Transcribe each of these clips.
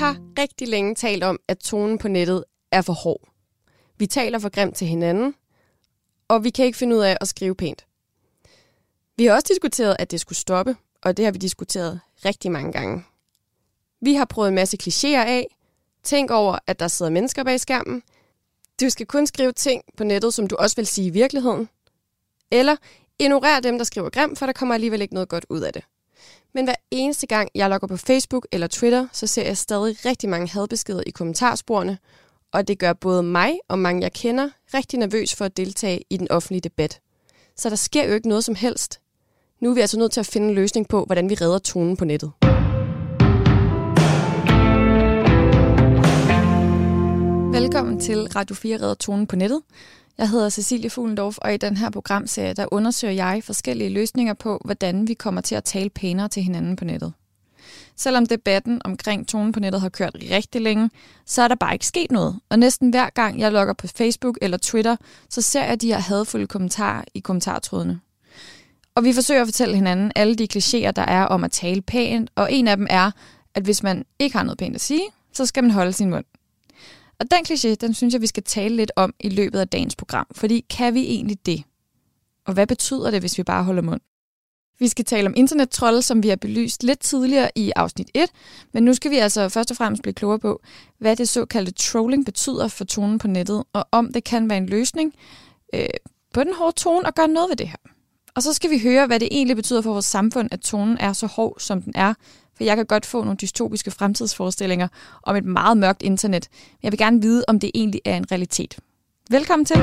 har rigtig længe talt om, at tonen på nettet er for hård. Vi taler for grimt til hinanden, og vi kan ikke finde ud af at skrive pænt. Vi har også diskuteret, at det skulle stoppe, og det har vi diskuteret rigtig mange gange. Vi har prøvet en masse klichéer af. Tænk over, at der sidder mennesker bag skærmen. Du skal kun skrive ting på nettet, som du også vil sige i virkeligheden. Eller ignorer dem, der skriver grimt, for der kommer alligevel ikke noget godt ud af det. Men hver eneste gang, jeg logger på Facebook eller Twitter, så ser jeg stadig rigtig mange hadbeskeder i kommentarsporene, og det gør både mig og mange, jeg kender, rigtig nervøs for at deltage i den offentlige debat. Så der sker jo ikke noget som helst. Nu er vi altså nødt til at finde en løsning på, hvordan vi redder tonen på nettet. Velkommen til Radio 4 redder tonen på nettet. Jeg hedder Cecilie Fuglendorf, og i den her programserie, der undersøger jeg forskellige løsninger på, hvordan vi kommer til at tale pænere til hinanden på nettet. Selvom debatten omkring tonen på nettet har kørt rigtig længe, så er der bare ikke sket noget. Og næsten hver gang jeg logger på Facebook eller Twitter, så ser jeg de her hadfulde kommentarer i kommentartrådene. Og vi forsøger at fortælle hinanden alle de klichéer, der er om at tale pænt, og en af dem er, at hvis man ikke har noget pænt at sige, så skal man holde sin mund. Og den kliché, den synes jeg, vi skal tale lidt om i løbet af dagens program, fordi kan vi egentlig det? Og hvad betyder det, hvis vi bare holder mund? Vi skal tale om internettrolde, som vi har belyst lidt tidligere i afsnit 1, men nu skal vi altså først og fremmest blive klogere på, hvad det såkaldte trolling betyder for tonen på nettet, og om det kan være en løsning øh, på den hårde tone og gøre noget ved det her. Og så skal vi høre, hvad det egentlig betyder for vores samfund, at tonen er så hård, som den er, for jeg kan godt få nogle dystopiske fremtidsforestillinger om et meget mørkt internet. Men jeg vil gerne vide, om det egentlig er en realitet. Velkommen til.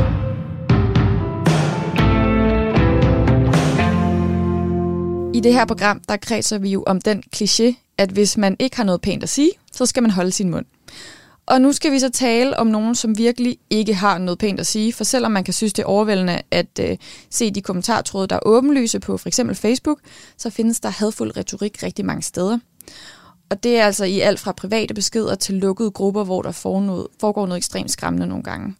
I det her program, der kredser vi jo om den kliché, at hvis man ikke har noget pænt at sige, så skal man holde sin mund. Og nu skal vi så tale om nogen, som virkelig ikke har noget pænt at sige, for selvom man kan synes, det er overvældende at øh, se de kommentartråde, der er åbenlyse på for eksempel Facebook, så findes der hadfuld retorik rigtig mange steder. Og det er altså i alt fra private beskeder til lukkede grupper, hvor der foregår noget ekstremt skræmmende nogle gange.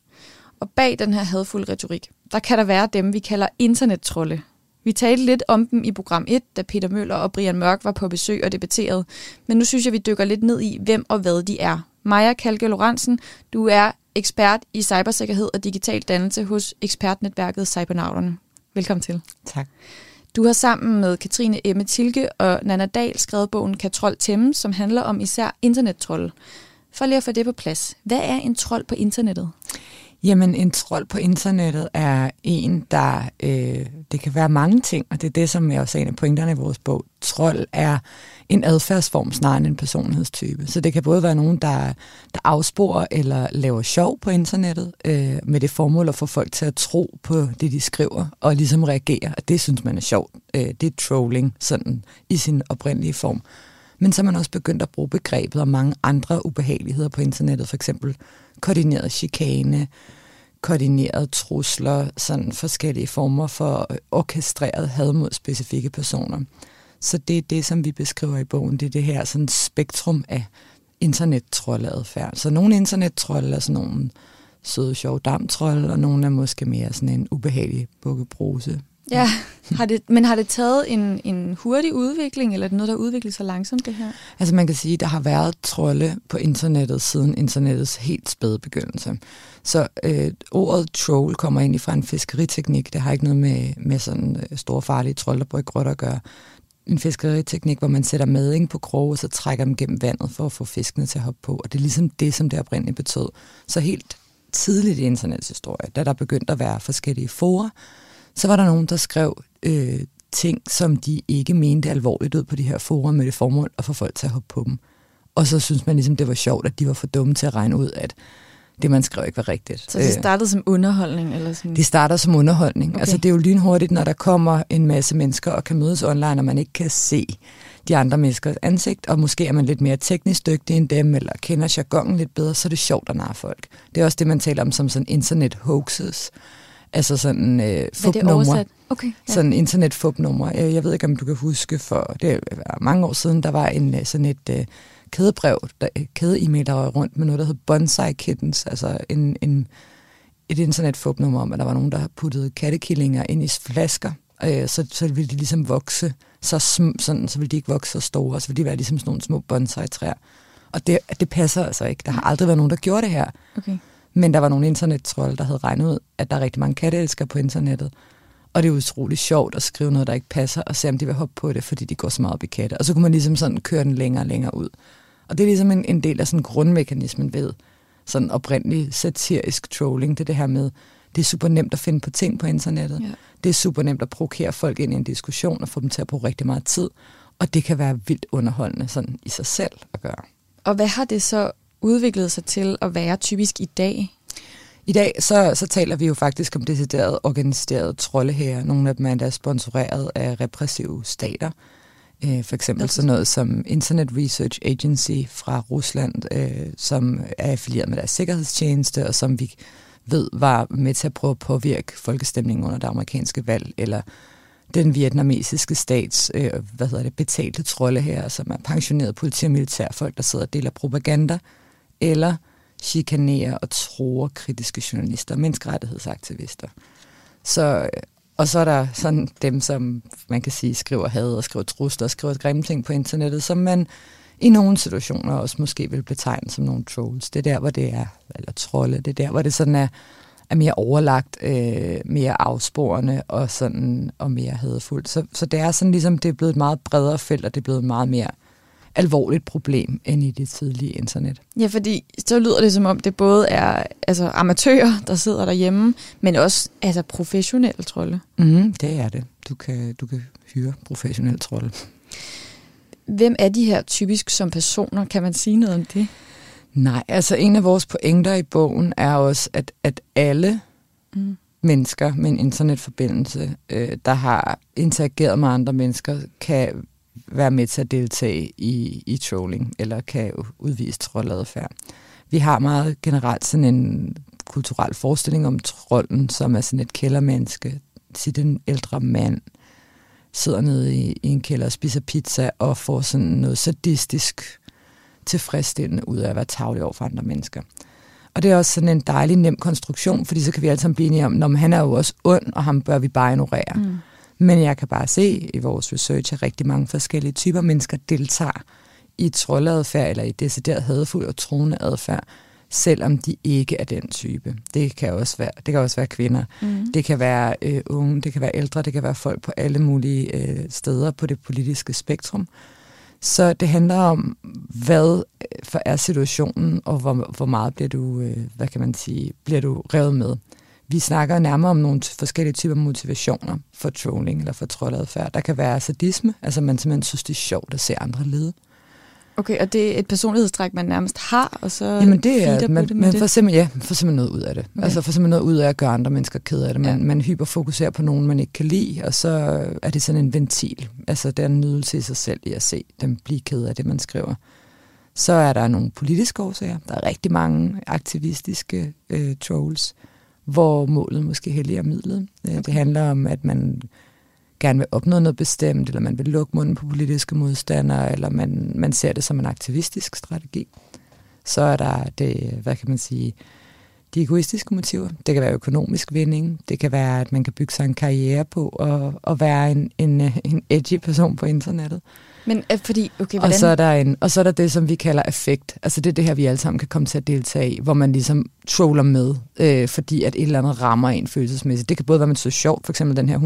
Og bag den her hadfulde retorik, der kan der være dem, vi kalder internettrolle. Vi talte lidt om dem i program 1, da Peter Møller og Brian Mørk var på besøg og debatterede. Men nu synes jeg, vi dykker lidt ned i, hvem og hvad de er. Maja Kalke Lorentzen, du er ekspert i cybersikkerhed og digital dannelse hos ekspertnetværket Cybernauterne. Velkommen til. Tak. Du har sammen med Katrine Emme Tilke og Nana Dahl skrevet bogen Katrol Temme, som handler om især internettroll. For lige at få det på plads. Hvad er en trold på internettet? Jamen, en trold på internettet er en, der... Øh, det kan være mange ting, og det er det, som jeg også er en af pointerne i vores bog. Trold er en adfærdsform snarere end en personlighedstype. Så det kan både være nogen, der, der afsporer eller laver sjov på internettet, øh, med det formål at få folk til at tro på det, de skriver, og ligesom reagere. Og det synes man er sjovt. Øh, det er trolling sådan i sin oprindelige form. Men så er man også begyndt at bruge begrebet og mange andre ubehageligheder på internettet, for eksempel koordineret chikane, koordinerede trusler, sådan forskellige former for øh, orkestreret had mod specifikke personer. Så det er det, som vi beskriver i bogen, det er det her sådan spektrum af internettrolladfærd. Så nogle internettrolde er sådan nogle søde, sjove damtrolde, og nogle er måske mere sådan en ubehagelig bukkebruse. Ja, har det, men har det taget en, en hurtig udvikling, eller er det noget, der udviklet sig langsomt, det her? Altså man kan sige, at der har været trolde på internettet siden internettets helt spæde begyndelse. Så øh, ordet troll kommer egentlig fra en fiskeriteknik. Det har ikke noget med, med sådan øh, store farlige trolde, der bruger at gøre en fiskeriteknik, hvor man sætter mading på kroge, og så trækker dem gennem vandet for at få fiskene til at hoppe på. Og det er ligesom det, som det oprindeligt betød. Så helt tidligt i internettets historie, da der begyndte at være forskellige forer, så var der nogen, der skrev øh, ting, som de ikke mente alvorligt ud på de her forer med det formål at få folk til at hoppe på dem. Og så synes man ligesom, det var sjovt, at de var for dumme til at regne ud, at det, man skrev, ikke var rigtigt. Så det øh, startede som underholdning? Eller sådan? Det starter som underholdning. Okay. Altså, det er jo lynhurtigt, når der kommer en masse mennesker og kan mødes online, og man ikke kan se de andre menneskers ansigt, og måske er man lidt mere teknisk dygtig end dem, eller kender jargonen lidt bedre, så er det sjovt at narre folk. Det er også det, man taler om som sådan internet hoaxes. Altså sådan øh, fupnumre. Okay, ja. Sådan internet fupnumre. Jeg, jeg ved ikke, om du kan huske, for det er mange år siden, der var en øh, sådan et... Øh, kædebrev, der, kæde-e-mail, der var rundt med noget, der hed Bonsai Kittens, altså en, en, et internetfupnummer om, at der var nogen, der puttet kattekillinger ind i flasker, øh, så, så ville de ligesom vokse, så, sm, sådan, så ville de ikke vokse så store, så ville de være ligesom sådan nogle små bonsai-træer. Og det, det passer altså ikke. Der har aldrig været nogen, der gjorde det her. Okay. Men der var nogle internettrolde, der havde regnet ud, at der er rigtig mange katteelskere på internettet. Og det er utroligt sjovt at skrive noget, der ikke passer, og se om de vil hoppe på det, fordi de går så meget op i katte. Og så kunne man ligesom sådan køre den længere og længere ud. Og det er ligesom en, en del af sådan grundmekanismen ved sådan oprindelig satirisk trolling. Det er det her med, det er super nemt at finde på ting på internettet. Ja. Det er super nemt at provokere folk ind i en diskussion og få dem til at bruge rigtig meget tid. Og det kan være vildt underholdende sådan i sig selv at gøre. Og hvad har det så udviklet sig til at være typisk i dag? I dag så, så taler vi jo faktisk om decideret organiserede troldeherrer. Nogle af dem er endda sponsoreret af repressive stater. Øh, for eksempel sådan noget som Internet Research Agency fra Rusland, øh, som er affilieret med deres sikkerhedstjeneste, og som vi ved var med til at prøve at påvirke folkestemningen under det amerikanske valg, eller den vietnamesiske stats øh, hvad hedder det, betalte trolde her, som er pensioneret politi- og militærfolk, der sidder og deler propaganda, eller chikanerer og tror kritiske journalister og menneskerettighedsaktivister. Så, øh, og så er der sådan dem, som man kan sige skriver had og skriver trusler og skriver grimme ting på internettet, som man i nogle situationer også måske vil betegne som nogle trolls. Det er der, hvor det er, eller trolde, det er der, hvor det sådan er, er mere overlagt, øh, mere afsporende og, sådan, og mere hadfuldt. Så, så det er sådan ligesom, det er blevet et meget bredere felt, og det er blevet meget mere alvorligt problem end i det tidlige internet. Ja, fordi så lyder det som om, det både er altså, amatører, der sidder derhjemme, men også altså, professionelle trolde. Mm, det er det. Du kan, du kan hyre professionelle trolde. Hvem er de her typisk som personer? Kan man sige noget om det? Nej, altså en af vores pointer i bogen er også, at, at alle mm. mennesker med en internetforbindelse, øh, der har interageret med andre mennesker, kan være med til at deltage i, i trolling, eller kan udvise trolladfærd. Vi har meget generelt sådan en kulturel forestilling om trolden, som er sådan et kældermenneske, sit en ældre mand, sidder nede i, i en kælder og spiser pizza og får sådan noget sadistisk tilfredsstillende ud af at være tavlig over for andre mennesker. Og det er også sådan en dejlig, nem konstruktion, fordi så kan vi alle sammen blive enige om, når han er jo også ond, og ham bør vi bare ignorere. Mm. Men jeg kan bare se i vores research, at rigtig mange forskellige typer mennesker deltager i troldeadfærd eller i decideret hadfuld og troende adfærd, selvom de ikke er den type. Det kan også være, det kan også være kvinder. Mm. Det kan være øh, unge, det kan være ældre, det kan være folk på alle mulige øh, steder på det politiske spektrum. Så det handler om, hvad for er situationen, og hvor, hvor meget bliver du, øh, hvad kan man sige, bliver du revet med. Vi snakker nærmere om nogle forskellige typer motivationer for trolling eller for trolladfærd. Der kan være sadisme, altså man simpelthen synes, det er sjovt at se andre lide. Okay, og det er et personlighedstræk, man nærmest har, og så Jamen det er, man, det man får simpelthen, ja, får simpelthen noget ud af det. Okay. Altså får simpelthen noget ud af at gøre andre mennesker ked af det. Man, ja. man hyperfokuserer på nogen, man ikke kan lide, og så er det sådan en ventil. Altså det er en nydelse i sig selv i at se dem blive ked af det, man skriver. Så er der nogle politiske årsager. Der er rigtig mange aktivistiske øh, trolls, hvor målet måske helliger midlet. Okay. Det handler om, at man gerne vil opnå noget bestemt, eller man vil lukke munden på politiske modstandere, eller man, man ser det som en aktivistisk strategi. Så er der det, hvad kan man sige, de egoistiske motiver. Det kan være økonomisk vinding, det kan være, at man kan bygge sig en karriere på og, og være en, en, en edgy person på internettet. Men øh, fordi, okay, hvordan? Og så, er der en, og så er der det, som vi kalder effekt. Altså det er det her, vi alle sammen kan komme til at deltage i, hvor man ligesom troller med, øh, fordi at et eller andet rammer en følelsesmæssigt. Det kan både være, man så sjovt, for eksempel den her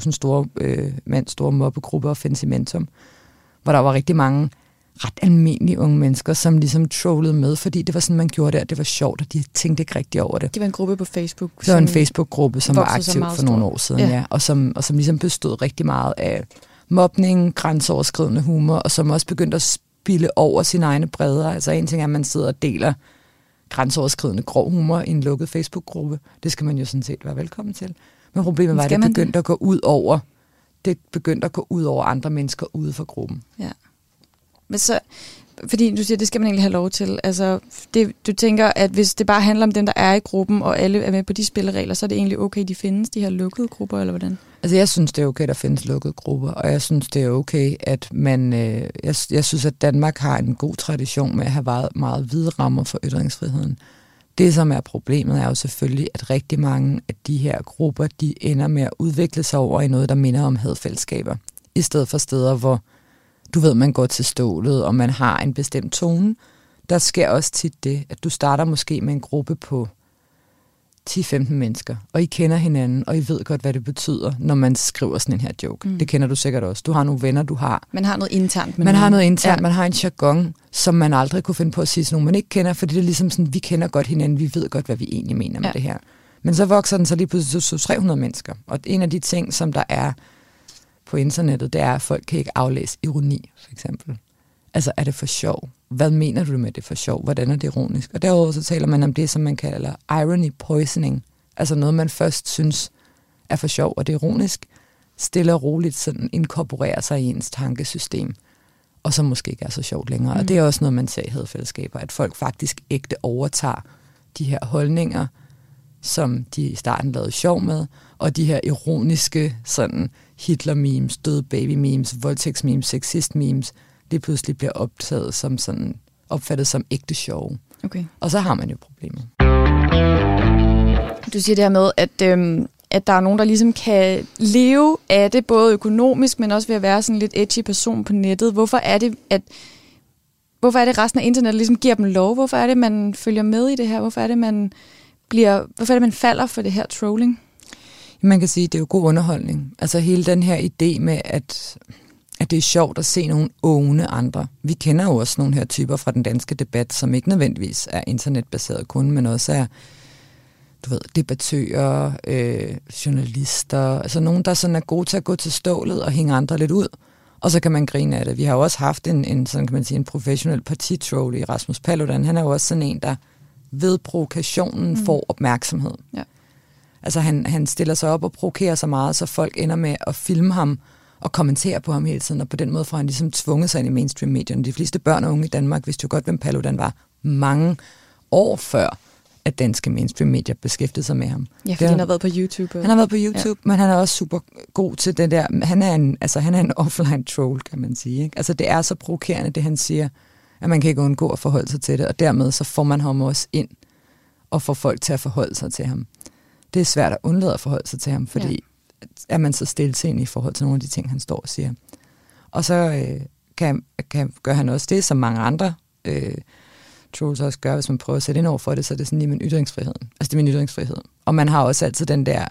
100.000 store, øh, mand, store mobbegruppe og Fensimentum, hvor der var rigtig mange ret almindelige unge mennesker, som ligesom trollede med, fordi det var sådan, man gjorde det, og det var sjovt, og de tænkte ikke rigtigt over det. Det var en gruppe på Facebook. Det var en Facebook-gruppe, som var aktiv for nogle år siden, ja. ja og, som, og som ligesom bestod rigtig meget af mobning, grænseoverskridende humor, og som også begyndte at spille over sine egne bredder. Altså en ting er, at man sidder og deler grænseoverskridende grov humor i en lukket Facebook-gruppe. Det skal man jo sådan set være velkommen til. Men problemet var, at det begyndte det? at gå ud over det begyndte at gå ud over andre mennesker ude for gruppen. Ja. Men så, fordi du siger, det skal man egentlig have lov til. Altså, det, du tænker, at hvis det bare handler om dem, der er i gruppen, og alle er med på de spilleregler, så er det egentlig okay, de findes, de her lukkede grupper, eller hvordan? Altså, jeg synes, det er okay, der findes lukkede grupper, og jeg synes, det er okay, at man... Øh, jeg, jeg synes, at Danmark har en god tradition med at have meget, meget hvide rammer for ytringsfriheden. Det, som er problemet, er jo selvfølgelig, at rigtig mange af de her grupper, de ender med at udvikle sig over i noget, der minder om hadfællesskaber, i stedet for steder, hvor du ved, man går til stålet, og man har en bestemt tone, der sker også tit det, at du starter måske med en gruppe på 10-15 mennesker, og I kender hinanden, og I ved godt, hvad det betyder, når man skriver sådan en her joke. Mm. Det kender du sikkert også. Du har nogle venner, du har. Man har noget internt. Med man nogen. har noget internt, ja. man har en jargon, som man aldrig kunne finde på at sige til nogen, man ikke kender, fordi det er ligesom sådan, vi kender godt hinanden, vi ved godt, hvad vi egentlig mener med ja. det her. Men så vokser den så lige pludselig til 300 mennesker. Og en af de ting, som der er på internettet, det er, at folk kan ikke aflæse ironi, for eksempel. Altså, er det for sjov? Hvad mener du med det for sjov? Hvordan er det ironisk? Og derudover så taler man om det, som man kalder irony poisoning. Altså noget, man først synes er for sjov, og det er ironisk, stille og roligt sådan inkorporerer sig i ens tankesystem, og så måske ikke er så sjovt længere. Mm. Og det er også noget, man ser i hadfællesskaber, at folk faktisk ægte overtager de her holdninger, som de i starten lavede sjov med, og de her ironiske sådan Hitler-memes, døde baby-memes, voldtægts-memes, sexist-memes, det pludselig bliver optaget som sådan, opfattet som ægte sjov. Okay. Og så har man jo problemet. Du siger det her med, at, øhm, at der er nogen, der ligesom kan leve af det, både økonomisk, men også ved at være sådan lidt edgy person på nettet. Hvorfor er det, at hvorfor er det resten af internettet ligesom giver dem lov? Hvorfor er det, man følger med i det her? Hvorfor er det, man bliver, hvorfor er det, man falder for det her trolling? Man kan sige, at det er jo god underholdning. Altså hele den her idé med, at, at det er sjovt at se nogle åne andre. Vi kender jo også nogle her typer fra den danske debat, som ikke nødvendigvis er internetbaseret kun, men også er du ved, debattører, øh, journalister, altså nogen, der sådan er gode til at gå til stålet og hænge andre lidt ud. Og så kan man grine af det. Vi har jo også haft en, en sådan kan man sige, en professionel partitroll i Rasmus Paludan. Han er jo også sådan en, der ved provokationen mm. får opmærksomhed. Ja. Altså han, han stiller sig op og provokerer så meget, så folk ender med at filme ham og kommentere på ham hele tiden, og på den måde får han ligesom tvunget sig ind i mainstream-medierne. De fleste børn og unge i Danmark vidste jo godt, hvem Paludan var mange år før, at danske mainstream-medier beskæftigede sig med ham. Ja, fordi han har været på YouTube. Han har været på YouTube, ja. men han er også super god til den der... Han er en, altså, han er en offline troll, kan man sige. Ikke? Altså, det er så provokerende, det han siger, at man kan ikke undgå at forholde sig til det, og dermed så får man ham også ind og får folk til at forholde sig til ham. Det er svært at undlade at forholde sig til ham, fordi ja. er man så stille i forhold til nogle af de ting, han står og siger. Og så øh, kan, kan, gør han også det, som mange andre øh, trolls også gør, hvis man prøver at sætte ind over for det, så er det sådan lige min ytringsfrihed. Altså det er min ytringsfrihed. Og man har også altid den der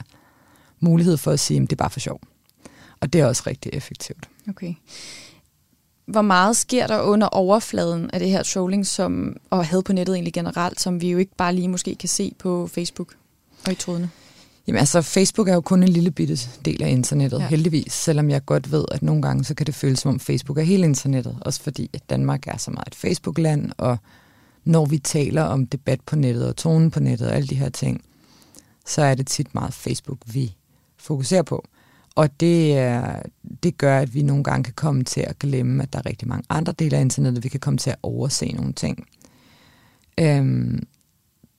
mulighed for at sige, at det er bare for sjov. Og det er også rigtig effektivt. Okay. Hvor meget sker der under overfladen af det her trolling, som, og had på nettet egentlig generelt, som vi jo ikke bare lige måske kan se på Facebook og i trådene? Jamen altså, Facebook er jo kun en lille bitte del af internettet, ja. heldigvis. Selvom jeg godt ved, at nogle gange så kan det føles som om Facebook er hele internettet. Også fordi, at Danmark er så meget et Facebook-land, og når vi taler om debat på nettet og tonen på nettet og alle de her ting, så er det tit meget Facebook, vi fokuserer på. Og det, det gør, at vi nogle gange kan komme til at glemme, at der er rigtig mange andre dele af internettet, vi kan komme til at overse nogle ting. Øhm,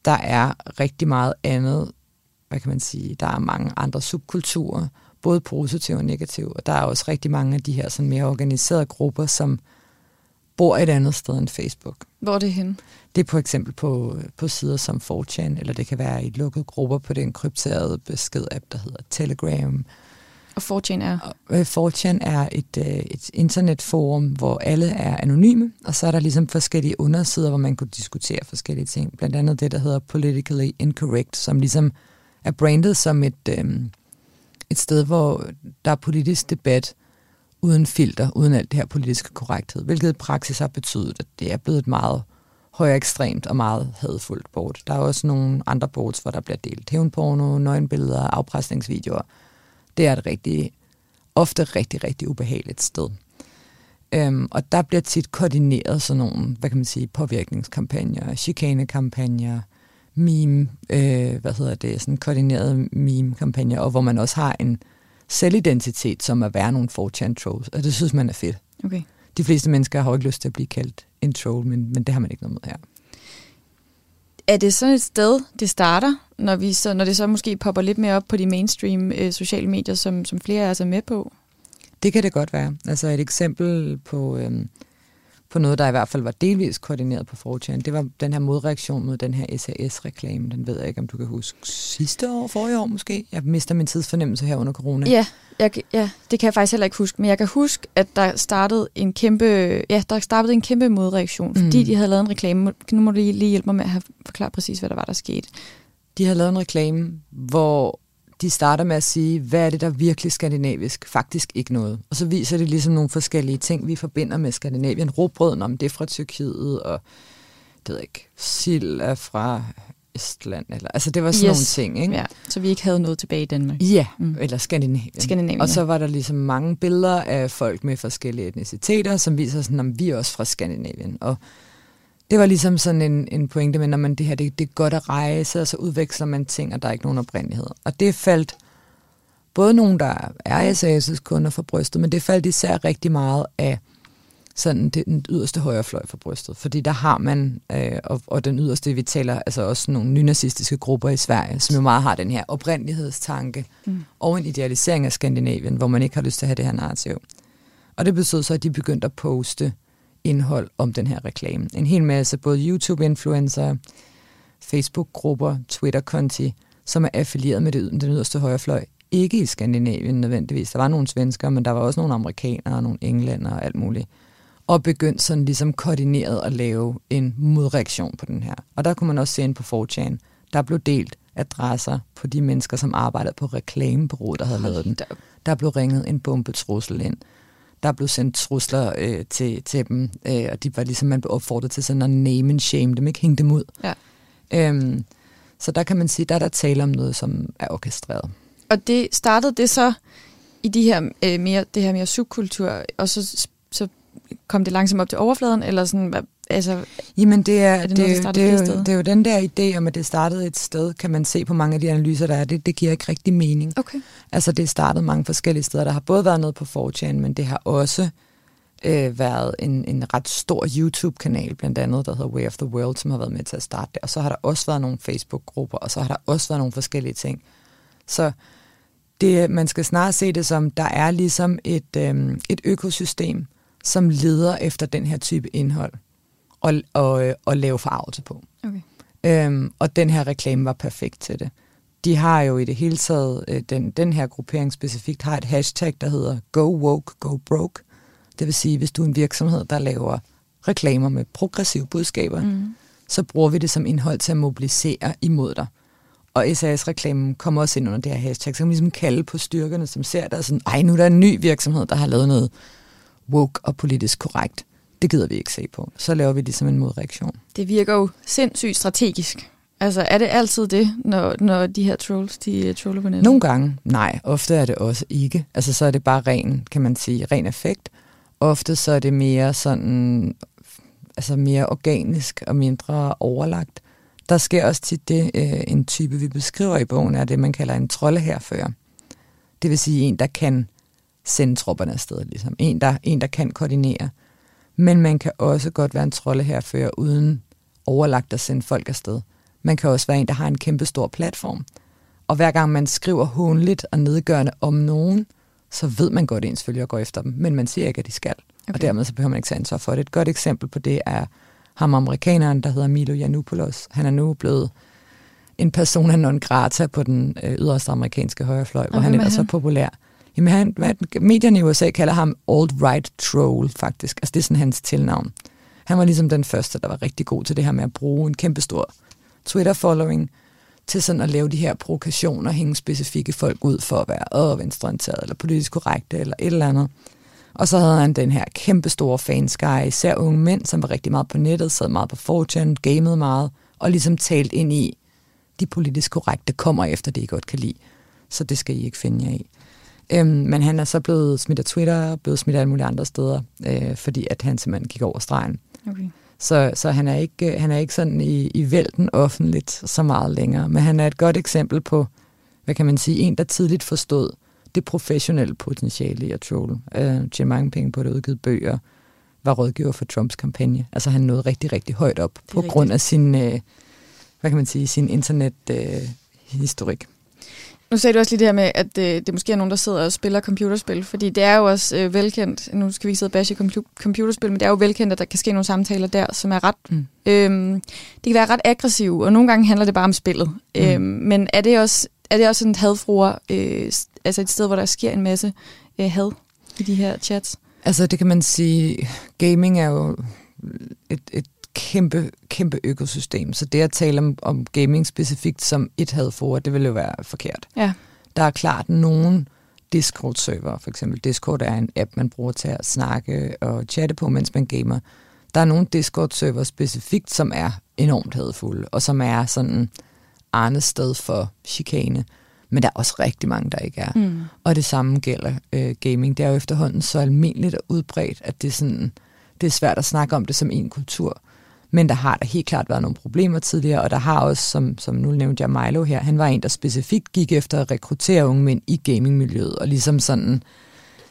der er rigtig meget andet, hvad kan man sige, der er mange andre subkulturer, både positive og negative, og der er også rigtig mange af de her sådan mere organiserede grupper, som bor et andet sted end Facebook. Hvor er det hen? Det er på eksempel på, på sider som 4chan, eller det kan være i lukkede grupper på den krypterede besked-app, der hedder Telegram. Og 4chan er? 4chan øh, er et, øh, et internetforum, hvor alle er anonyme, og så er der ligesom forskellige undersider, hvor man kunne diskutere forskellige ting. Blandt andet det, der hedder Politically Incorrect, som ligesom er brandet som et, øhm, et sted, hvor der er politisk debat, uden filter, uden alt det her politiske korrekthed, hvilket i praksis har betydet, at det er blevet et meget højere ekstremt og meget hadfuldt bort. Der er også nogle andre boards, hvor der bliver delt hævnporno, nøgenbilleder, afpresningsvideoer. Det er et rigtig, ofte rigtig, rigtig ubehageligt sted. Øhm, og der bliver tit koordineret sådan nogle, hvad kan man sige, påvirkningskampagner, chikanekampagner, meme, øh, hvad hedder det, sådan koordinerede meme-kampagner, og hvor man også har en selvidentitet, som at være nogle 4chan trolls, og det synes man er fedt. Okay. De fleste mennesker har jo ikke lyst til at blive kaldt en troll, men, men det har man ikke noget med her. Er det sådan et sted, det starter, når, vi så, når det så måske popper lidt mere op på de mainstream øh, sociale medier, som, som flere er så med på? Det kan det godt være. Altså et eksempel på, øhm, på noget, der i hvert fald var delvis koordineret på 4 Det var den her modreaktion mod den her SAS-reklame. Den ved jeg ikke, om du kan huske. Sidste år, forrige år måske? Jeg mister min tidsfornemmelse her under corona. Ja, jeg, ja, det kan jeg faktisk heller ikke huske. Men jeg kan huske, at der startede en kæmpe, ja, der startede en kæmpe modreaktion, fordi mm. de havde lavet en reklame. Nu må du lige hjælpe mig med at have forklaret præcis, hvad der var, der skete. De havde lavet en reklame, hvor de starter med at sige, hvad er det, der er virkelig skandinavisk? Faktisk ikke noget. Og så viser det ligesom nogle forskellige ting, vi forbinder med Skandinavien. Råbrød, om det er fra Tyrkiet, og det ved ikke, sild er fra Estland, eller, altså det var sådan yes. nogle ting, ikke? Ja, så vi ikke havde noget tilbage i Danmark. Ja, mm. eller Skandinavien. Skandinavien. Og så var der ligesom mange billeder af folk med forskellige etniciteter, som viser sådan, at vi er også fra Skandinavien. Og det var ligesom sådan en, en pointe med, når man det her, det, det er godt at rejse, og så udveksler man ting, og der er ikke nogen oprindelighed. Og det faldt både nogen, der er SAS' kunder for brystet, men det faldt især rigtig meget af sådan det, den yderste højrefløj for brystet. Fordi der har man, øh, og, og den yderste, vi taler altså også nogle nynazistiske grupper i Sverige, som jo meget har den her oprindelighedanke mm. og en idealisering af Skandinavien, hvor man ikke har lyst til at have det her narrativ. Og det betød så, at de begyndte at poste indhold om den her reklame. En hel masse både YouTube-influencer, Facebook-grupper, Twitter-konti, som er affilieret med det, den yderste højrefløj. Ikke i Skandinavien nødvendigvis. Der var nogle svenskere, men der var også nogle amerikanere, nogle englænder og alt muligt. Og begyndte sådan ligesom koordineret at lave en modreaktion på den her. Og der kunne man også se ind på 4chan, der blev delt adresser på de mennesker, som arbejdede på reklamebureauet, der havde lavet den. Der blev ringet en bombetrussel ind der blev sendt trusler øh, til, til dem, øh, og de var ligesom, man blev opfordret til sådan at name and shame dem, ikke hænge dem ud. Ja. Øhm, så der kan man sige, der er der tale om noget, som er orkestreret. Og det startede det så i de her, øh, mere, det her mere subkultur, og så, så kom det langsomt op til overfladen, eller sådan, hvad, Altså, Jamen det er, er det, det, noget, det, er jo, det er jo den der idé om, at det startede et sted, kan man se på mange af de analyser, der er. Det, det giver ikke rigtig mening. Okay. Altså det startede mange forskellige steder. Der har både været noget på 4chan, men det har også øh, været en, en ret stor YouTube-kanal, blandt andet, der hedder Way of the World, som har været med til at starte det. Og så har der også været nogle Facebook-grupper, og så har der også været nogle forskellige ting. Så det, man skal snart se det som, der er ligesom et, øh, et økosystem, som leder efter den her type indhold og, og, og lave forarvelse på. Okay. Øhm, og den her reklame var perfekt til det. De har jo i det hele taget, øh, den, den her gruppering specifikt, har et hashtag, der hedder Go Woke, Go Broke. Det vil sige, hvis du er en virksomhed, der laver reklamer med progressive budskaber, mm. så bruger vi det som indhold til at mobilisere imod dig. Og SAS-reklamen kommer også ind under det her hashtag, så kan man ligesom kalde på styrkerne, som ser der sådan, ej, nu er der en ny virksomhed, der har lavet noget woke og politisk korrekt det gider vi ikke se på. Så laver vi det som en modreaktion. Det virker jo sindssygt strategisk. Altså, er det altid det, når, når de her trolls, de uh, troller på nettet? Nogle gange, nej. Ofte er det også ikke. Altså, så er det bare ren, kan man sige, ren effekt. Ofte så er det mere sådan, altså mere organisk og mindre overlagt. Der sker også tit det, øh, en type, vi beskriver i bogen, er det, man kalder en troldeherfører. Det vil sige en, der kan sende tropperne afsted, ligesom. En, der, en, der kan koordinere. Men man kan også godt være en troldeherfører uden overlagt at sende folk afsted. Man kan også være en, der har en kæmpe stor platform. Og hver gang man skriver hånligt og nedgørende om nogen, så ved man godt, at ens følgere går efter dem, men man siger ikke, at de skal. Okay. Og dermed så behøver man ikke tage ansvar for det. Et godt eksempel på det er ham amerikaneren, der hedder Milo Yiannopoulos. Han er nu blevet en persona non grata på den øh, yderste amerikanske højrefløj, hvor han er så populær. Jamen, han, medierne i USA kalder ham alt-right troll, faktisk. Altså, det er sådan hans tilnavn. Han var ligesom den første, der var rigtig god til det her med at bruge en kæmpestor Twitter-following til sådan at lave de her provokationer, hænge specifikke folk ud for at være øh, venstreorienteret, eller politisk korrekte, eller et eller andet. Og så havde han den her kæmpestore fanskare, især unge mænd, som var rigtig meget på nettet, sad meget på 4chan, gamede meget, og ligesom talt ind i, de politisk korrekte kommer efter det, I godt kan lide. Så det skal I ikke finde jer i. Øhm, men han er så blevet smidt af Twitter, blevet smidt af alle mulige andre steder, øh, fordi at han simpelthen gik over stregen. Okay. Så, så han, er ikke, han er ikke sådan i, i vælten offentligt så meget længere. Men han er et godt eksempel på, hvad kan man sige, en, der tidligt forstod det professionelle potentiale i at trolle. Øh, tjente mange penge på det, udgivet bøger, var rådgiver for Trumps kampagne. Altså han nåede rigtig, rigtig højt op på rigtigt. grund af sin, øh, hvad kan man sige, sin internethistorik. Øh, Nu sagde du også lige det her med, at øh, det måske er nogen, der sidder og spiller computerspil, fordi det er jo også øh, velkendt, nu skal vi ikke sidde og bashe computerspil, men det er jo velkendt, at der kan ske nogle samtaler der, som er ret, mm. øhm, det kan være ret aggressive, og nogle gange handler det bare om spillet. Mm. Øhm, men er det også, er det også sådan et hadfruer, øh, altså et sted, hvor der sker en masse øh, had i de her chats? Altså det kan man sige, gaming er jo et, et kæmpe, kæmpe økosystem. Så det at tale om, om gaming specifikt som et hadfor, det vil jo være forkert. Ja. Der er klart nogen Discord-server, for eksempel. Discord er en app, man bruger til at snakke og chatte på, mens man gamer. Der er nogle Discord-server specifikt, som er enormt hadfulde, og som er sådan Arnes sted for chikane. Men der er også rigtig mange, der ikke er. Mm. Og det samme gælder øh, gaming. Det er jo efterhånden så almindeligt og udbredt, at det er, sådan, det er svært at snakke om det som en kultur. Men der har der helt klart været nogle problemer tidligere, og der har også, som, som nu nævnte jeg Milo her, han var en, der specifikt gik efter at rekruttere unge mænd i gamingmiljøet, og ligesom sådan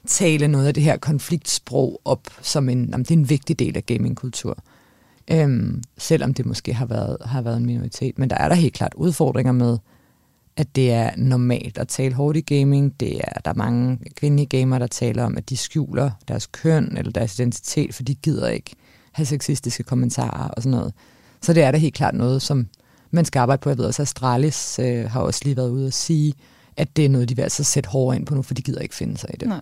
tale noget af det her konfliktsprog op, som en, jamen, det er en vigtig del af gamingkultur. Øhm, selvom det måske har været, har været en minoritet. Men der er der helt klart udfordringer med, at det er normalt at tale hårdt i gaming. Det er, der er mange kvindelige gamere, der taler om, at de skjuler deres køn eller deres identitet, for de gider ikke have sexistiske kommentarer og sådan noget. Så det er da helt klart noget, som man skal arbejde på. Jeg ved også, at Astralis øh, har også lige været ude og sige, at det er noget, de vil altså sætte hårdere ind på nu, for de gider ikke finde sig i det. Nej.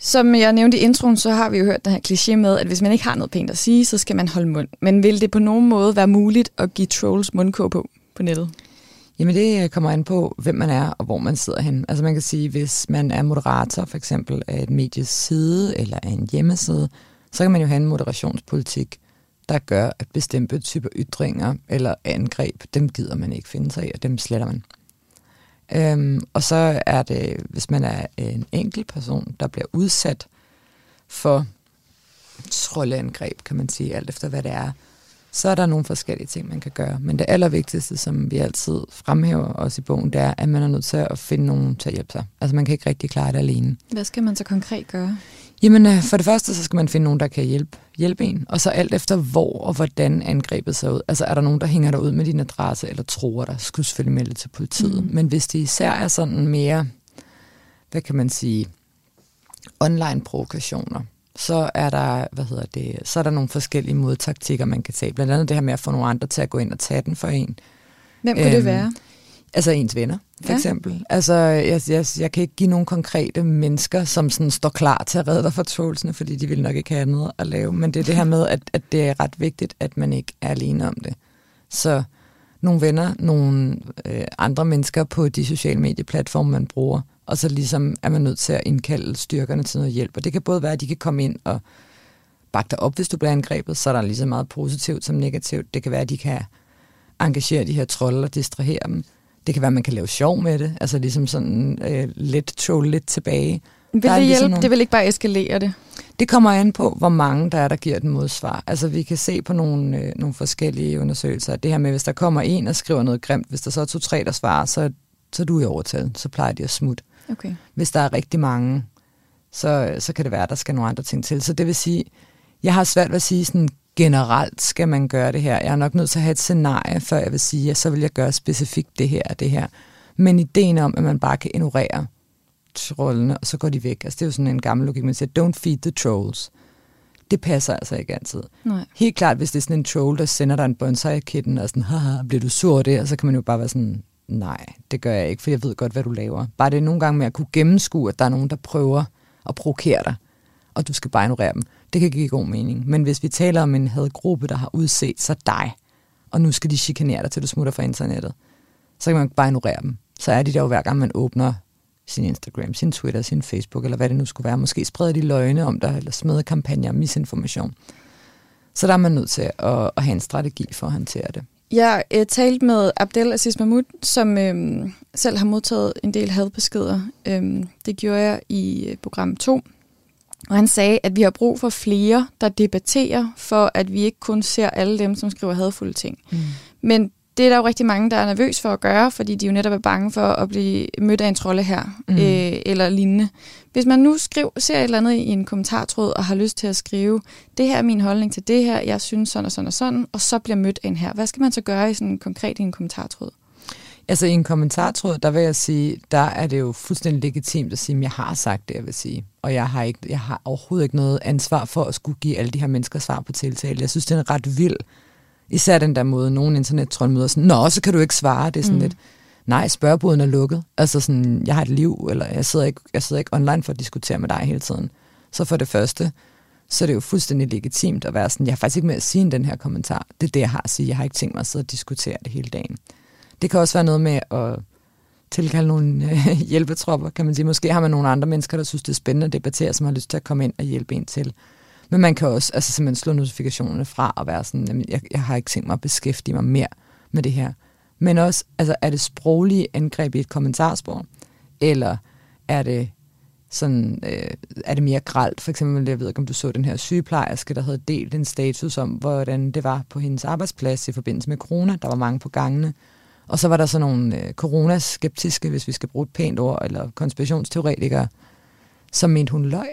Som jeg nævnte i introen, så har vi jo hørt den her kliché med, at hvis man ikke har noget pænt at sige, så skal man holde mund. Men vil det på nogen måde være muligt at give trolls mundkå på på nettet? Jamen det kommer an på, hvem man er og hvor man sidder hen. Altså man kan sige, hvis man er moderator for eksempel af et medies side eller af en hjemmeside, så kan man jo have en moderationspolitik, der gør, at bestemte typer ytringer eller angreb, dem gider man ikke finde sig i, og dem sletter man. Øhm, og så er det, hvis man er en enkelt person, der bliver udsat for trolleangreb, kan man sige, alt efter hvad det er, så er der nogle forskellige ting, man kan gøre. Men det allervigtigste, som vi altid fremhæver også i bogen, det er, at man er nødt til at finde nogen til at hjælpe sig. Altså man kan ikke rigtig klare det alene. Hvad skal man så konkret gøre? Jamen, øh, for det første, så skal man finde nogen, der kan hjælpe, hjælpe en. Og så alt efter, hvor og hvordan angrebet ser ud. Altså, er der nogen, der hænger dig ud med din adresse, eller tror dig, skal du selvfølgelig melde til politiet. Mm. Men hvis det især er sådan mere, hvad kan man sige, online provokationer, så er der, hvad hedder det, så er der nogle forskellige modtaktikker, man kan tage. Blandt andet det her med at få nogle andre til at gå ind og tage den for en. Hvem kunne øhm, det være? Altså ens venner, for ja. eksempel. Altså, jeg, jeg, jeg kan ikke give nogle konkrete mennesker, som sådan står klar til at redde dig fra trollsene, fordi de vil nok ikke have andet at lave. Men det er det her med, at, at det er ret vigtigt, at man ikke er alene om det. Så nogle venner, nogle øh, andre mennesker på de sociale medieplatforme, man bruger, og så ligesom er man nødt til at indkalde styrkerne til noget hjælp. Og det kan både være, at de kan komme ind og bakke dig op, hvis du bliver angrebet, så er der lige så meget positivt som negativt. Det kan være, at de kan engagere de her trolde og distrahere dem. Det kan være, at man kan lave sjov med det, altså ligesom sådan øh, lidt troll lidt tilbage. Vil det ligesom hjælpe? Nogle... Det vil ikke bare eskalere det? Det kommer an på, hvor mange der er, der giver den modsvar. Altså vi kan se på nogle, øh, nogle forskellige undersøgelser, at det her med, hvis der kommer en og skriver noget grimt, hvis der så er to-tre, der svarer, så, så er du i overtal, så plejer de at smutte. Okay. Hvis der er rigtig mange, så, så kan det være, at der skal nogle andre ting til. Så det vil sige, jeg har svært ved at sige sådan, generelt skal man gøre det her. Jeg er nok nødt til at have et scenarie, før jeg vil sige, at så vil jeg gøre specifikt det her og det her. Men ideen om, at man bare kan ignorere trollene, og så går de væk. Altså det er jo sådan en gammel logik, man siger, don't feed the trolls. Det passer altså ikke altid. Nej. Helt klart, hvis det er sådan en troll, der sender dig en bonsai-kitten, og sådan, haha, bliver du sur der, så kan man jo bare være sådan, nej, det gør jeg ikke, for jeg ved godt, hvad du laver. Bare det er nogle gange med at kunne gennemskue, at der er nogen, der prøver at provokere dig, og du skal bare ignorere dem. Det kan give god mening. Men hvis vi taler om en hadgruppe, der har udset sig dig, og nu skal de chikanere dig, til du smutter fra internettet, så kan man bare ignorere dem. Så er de der jo hver gang, man åbner sin Instagram, sin Twitter, sin Facebook, eller hvad det nu skulle være. Måske spreder de løgne om dig, eller smider kampagner om misinformation. Så der er man nødt til at, at have en strategi for at håndtere det. Jeg øh, talte med Abdel Aziz Mahmoud, som øh, selv har modtaget en del hadbeskeder. Øh, det gjorde jeg i øh, program 2. Og han sagde, at vi har brug for flere, der debatterer, for at vi ikke kun ser alle dem, som skriver hadfulde ting. Mm. Men det er der jo rigtig mange, der er nervøs for at gøre, fordi de jo netop er bange for at blive mødt af en trolde her, mm. øh, eller lignende. Hvis man nu skriver, ser et eller andet i en kommentartråd, og har lyst til at skrive, det her er min holdning til det her, jeg synes sådan og sådan og sådan, og så bliver mødt af en her. Hvad skal man så gøre i sådan konkret i en kommentartråd? Altså i en kommentartråd, der vil jeg sige, der er det jo fuldstændig legitimt at sige, at jeg har sagt det, jeg vil sige. Og jeg har, ikke, jeg har overhovedet ikke noget ansvar for at skulle give alle de her mennesker svar på tiltale. Jeg synes, det er ret vild. Især den der måde, nogle internettroll møder sådan, Nå, så kan du ikke svare. Det er sådan mm. lidt, nej, spørgeboden er lukket. Altså sådan, jeg har et liv, eller jeg sidder, ikke, jeg sidder ikke online for at diskutere med dig hele tiden. Så for det første, så er det jo fuldstændig legitimt at være sådan, jeg har faktisk ikke med at sige den her kommentar. Det er det, jeg har at sige. Jeg har ikke tænkt mig at sidde og diskutere det hele dagen. Det kan også være noget med at tilkalde nogle øh, hjælpetropper, kan man sige. Måske har man nogle andre mennesker, der synes, det er spændende at debattere, som har lyst til at komme ind og hjælpe en til. Men man kan også altså, simpelthen slå notifikationerne fra og være sådan, jamen, jeg, jeg har ikke tænkt mig at beskæftige mig mere med det her. Men også, altså, er det sproglige angreb i et kommentarspor? Eller er det sådan, øh, er det mere gralt? For eksempel, jeg ved ikke, om du så den her sygeplejerske, der havde delt en status om, hvordan det var på hendes arbejdsplads i forbindelse med corona. Der var mange på gangene. Og så var der sådan nogle øh, coronaskeptiske, hvis vi skal bruge et pænt ord, eller konspirationsteoretikere, som mente, hun løg,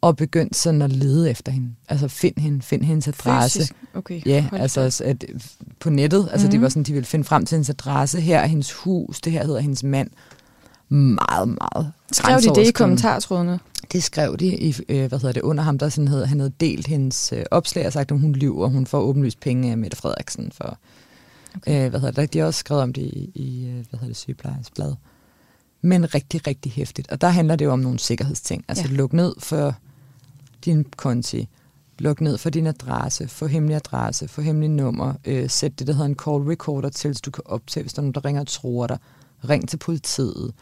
og begyndte sådan at lede efter hende. Altså find hende, find hendes adresse. Fysisk? Okay. Ja, altså at, på nettet. Altså mm. det var sådan, de ville finde frem til hendes adresse. Her er hendes hus, det her hedder hendes mand. Meget, meget Skrev de det i kommentartrådene? Det skrev de i, øh, hvad hedder det, under ham, der sådan havde, han havde delt hendes øh, opslag og sagt, at hun lyver, hun får åbenlyst penge af Mette Frederiksen for Okay. Øh, hvad hedder det? De har også skrevet om det i, i øh, hvad hedder det, sygeplejersblad. Men rigtig, rigtig hæftigt. Og der handler det jo om nogle sikkerhedsting. Altså ja. luk ned for din konti, luk ned for din adresse, få hemmelig adresse, få hemmelig nummer, øh, sæt det, der hedder en call recorder til, så du kan optage, hvis der er nogen, der ringer og tror dig. Ring til politiet.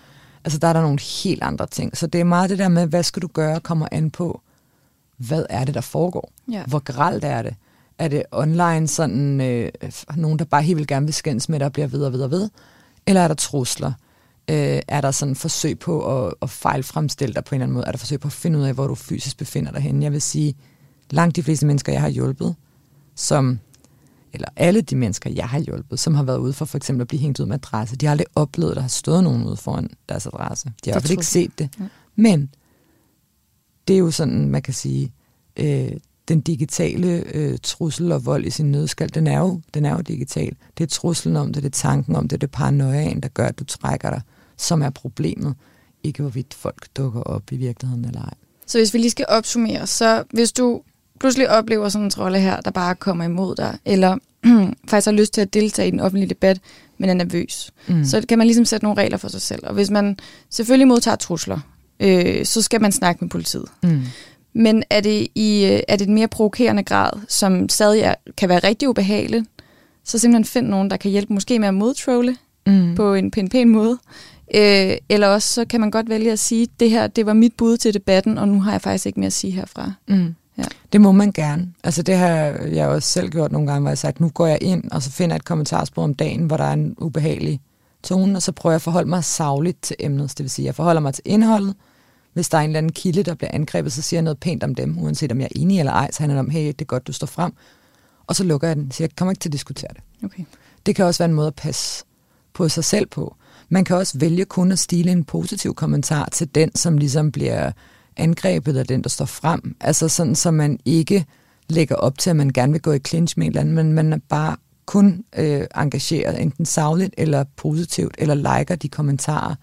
Altså der er der nogle helt andre ting. Så det er meget det der med, hvad skal du gøre, kommer an på, hvad er det, der foregår? Ja. Hvor gralt er det? Er det online sådan, øh, nogen, der bare helt vil gerne vil skændes med dig og bliver ved og ved og ved? Eller er der trusler? Øh, er der sådan forsøg på at, at fejlfremstille dig på en eller anden måde? Er der forsøg på at finde ud af, hvor du fysisk befinder dig henne? Jeg vil sige, langt de fleste mennesker, jeg har hjulpet, som, eller alle de mennesker, jeg har hjulpet, som har været ude for for eksempel at blive hængt ud med adresse, de har aldrig oplevet, at der har stået nogen ude foran deres adresse. De har i hvert fald ikke set det. Ja. Men det er jo sådan, man kan sige, øh, den digitale øh, trussel og vold i sin nødskal, den er, jo, den er jo digital. Det er truslen om det, det er tanken om det, det er paranoiaen, der gør, at du trækker dig, som er problemet. Ikke hvorvidt folk dukker op i virkeligheden eller ej. Så hvis vi lige skal opsummere, så hvis du pludselig oplever sådan en trolde her, der bare kommer imod dig, eller faktisk har lyst til at deltage i den offentlige debat, men er nervøs, mm. så kan man ligesom sætte nogle regler for sig selv. Og hvis man selvfølgelig modtager trusler, øh, så skal man snakke med politiet. Mm. Men er det i øh, er det en mere provokerende grad, som stadig er, kan være rigtig ubehageligt, så simpelthen find nogen, der kan hjælpe måske med at modtrolle mm. på, en, på en pæn måde. Øh, eller også så kan man godt vælge at sige, det her det var mit bud til debatten, og nu har jeg faktisk ikke mere at sige herfra. Mm. Ja. Det må man gerne. Altså det har jeg også selv gjort nogle gange, hvor jeg har sagt, nu går jeg ind, og så finder jeg et kommentarspor om dagen, hvor der er en ubehagelig tone, og så prøver jeg at forholde mig savligt til emnet. Det vil sige, jeg forholder mig til indholdet, hvis der er en eller anden kilde, der bliver angrebet, så siger jeg noget pænt om dem, uanset om jeg er enig eller ej, så handler det om, hey, det er godt, du står frem. Og så lukker jeg den, så jeg kommer ikke til at diskutere det. Okay. Det kan også være en måde at passe på sig selv på. Man kan også vælge kun at stile en positiv kommentar til den, som ligesom bliver angrebet, eller den, der står frem. Altså sådan, så man ikke lægger op til, at man gerne vil gå i clinch med en eller anden, men man er bare kun øh, engageret, enten savligt eller positivt, eller liker de kommentarer,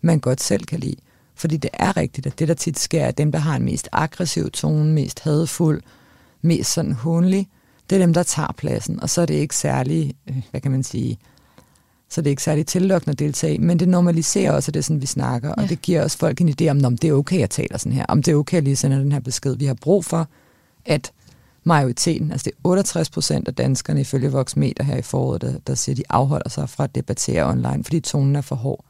man godt selv kan lide. Fordi det er rigtigt, at det, der tit sker, er dem, der har en mest aggressiv tone, mest hadfuld, mest sådan hundlig, det er dem, der tager pladsen. Og så er det ikke særlig, øh, hvad kan man sige, så det er ikke særlig tillokkende at deltage, men det normaliserer også, at det er sådan, vi snakker, ja. og det giver os folk en idé om, om det er okay, at taler sådan her, om det er okay, at lige sende den her besked. Vi har brug for, at majoriteten, altså det er 68 procent af danskerne ifølge Voxmeter her i foråret, der, der siger, at de afholder sig fra at debattere online, fordi tonen er for hård.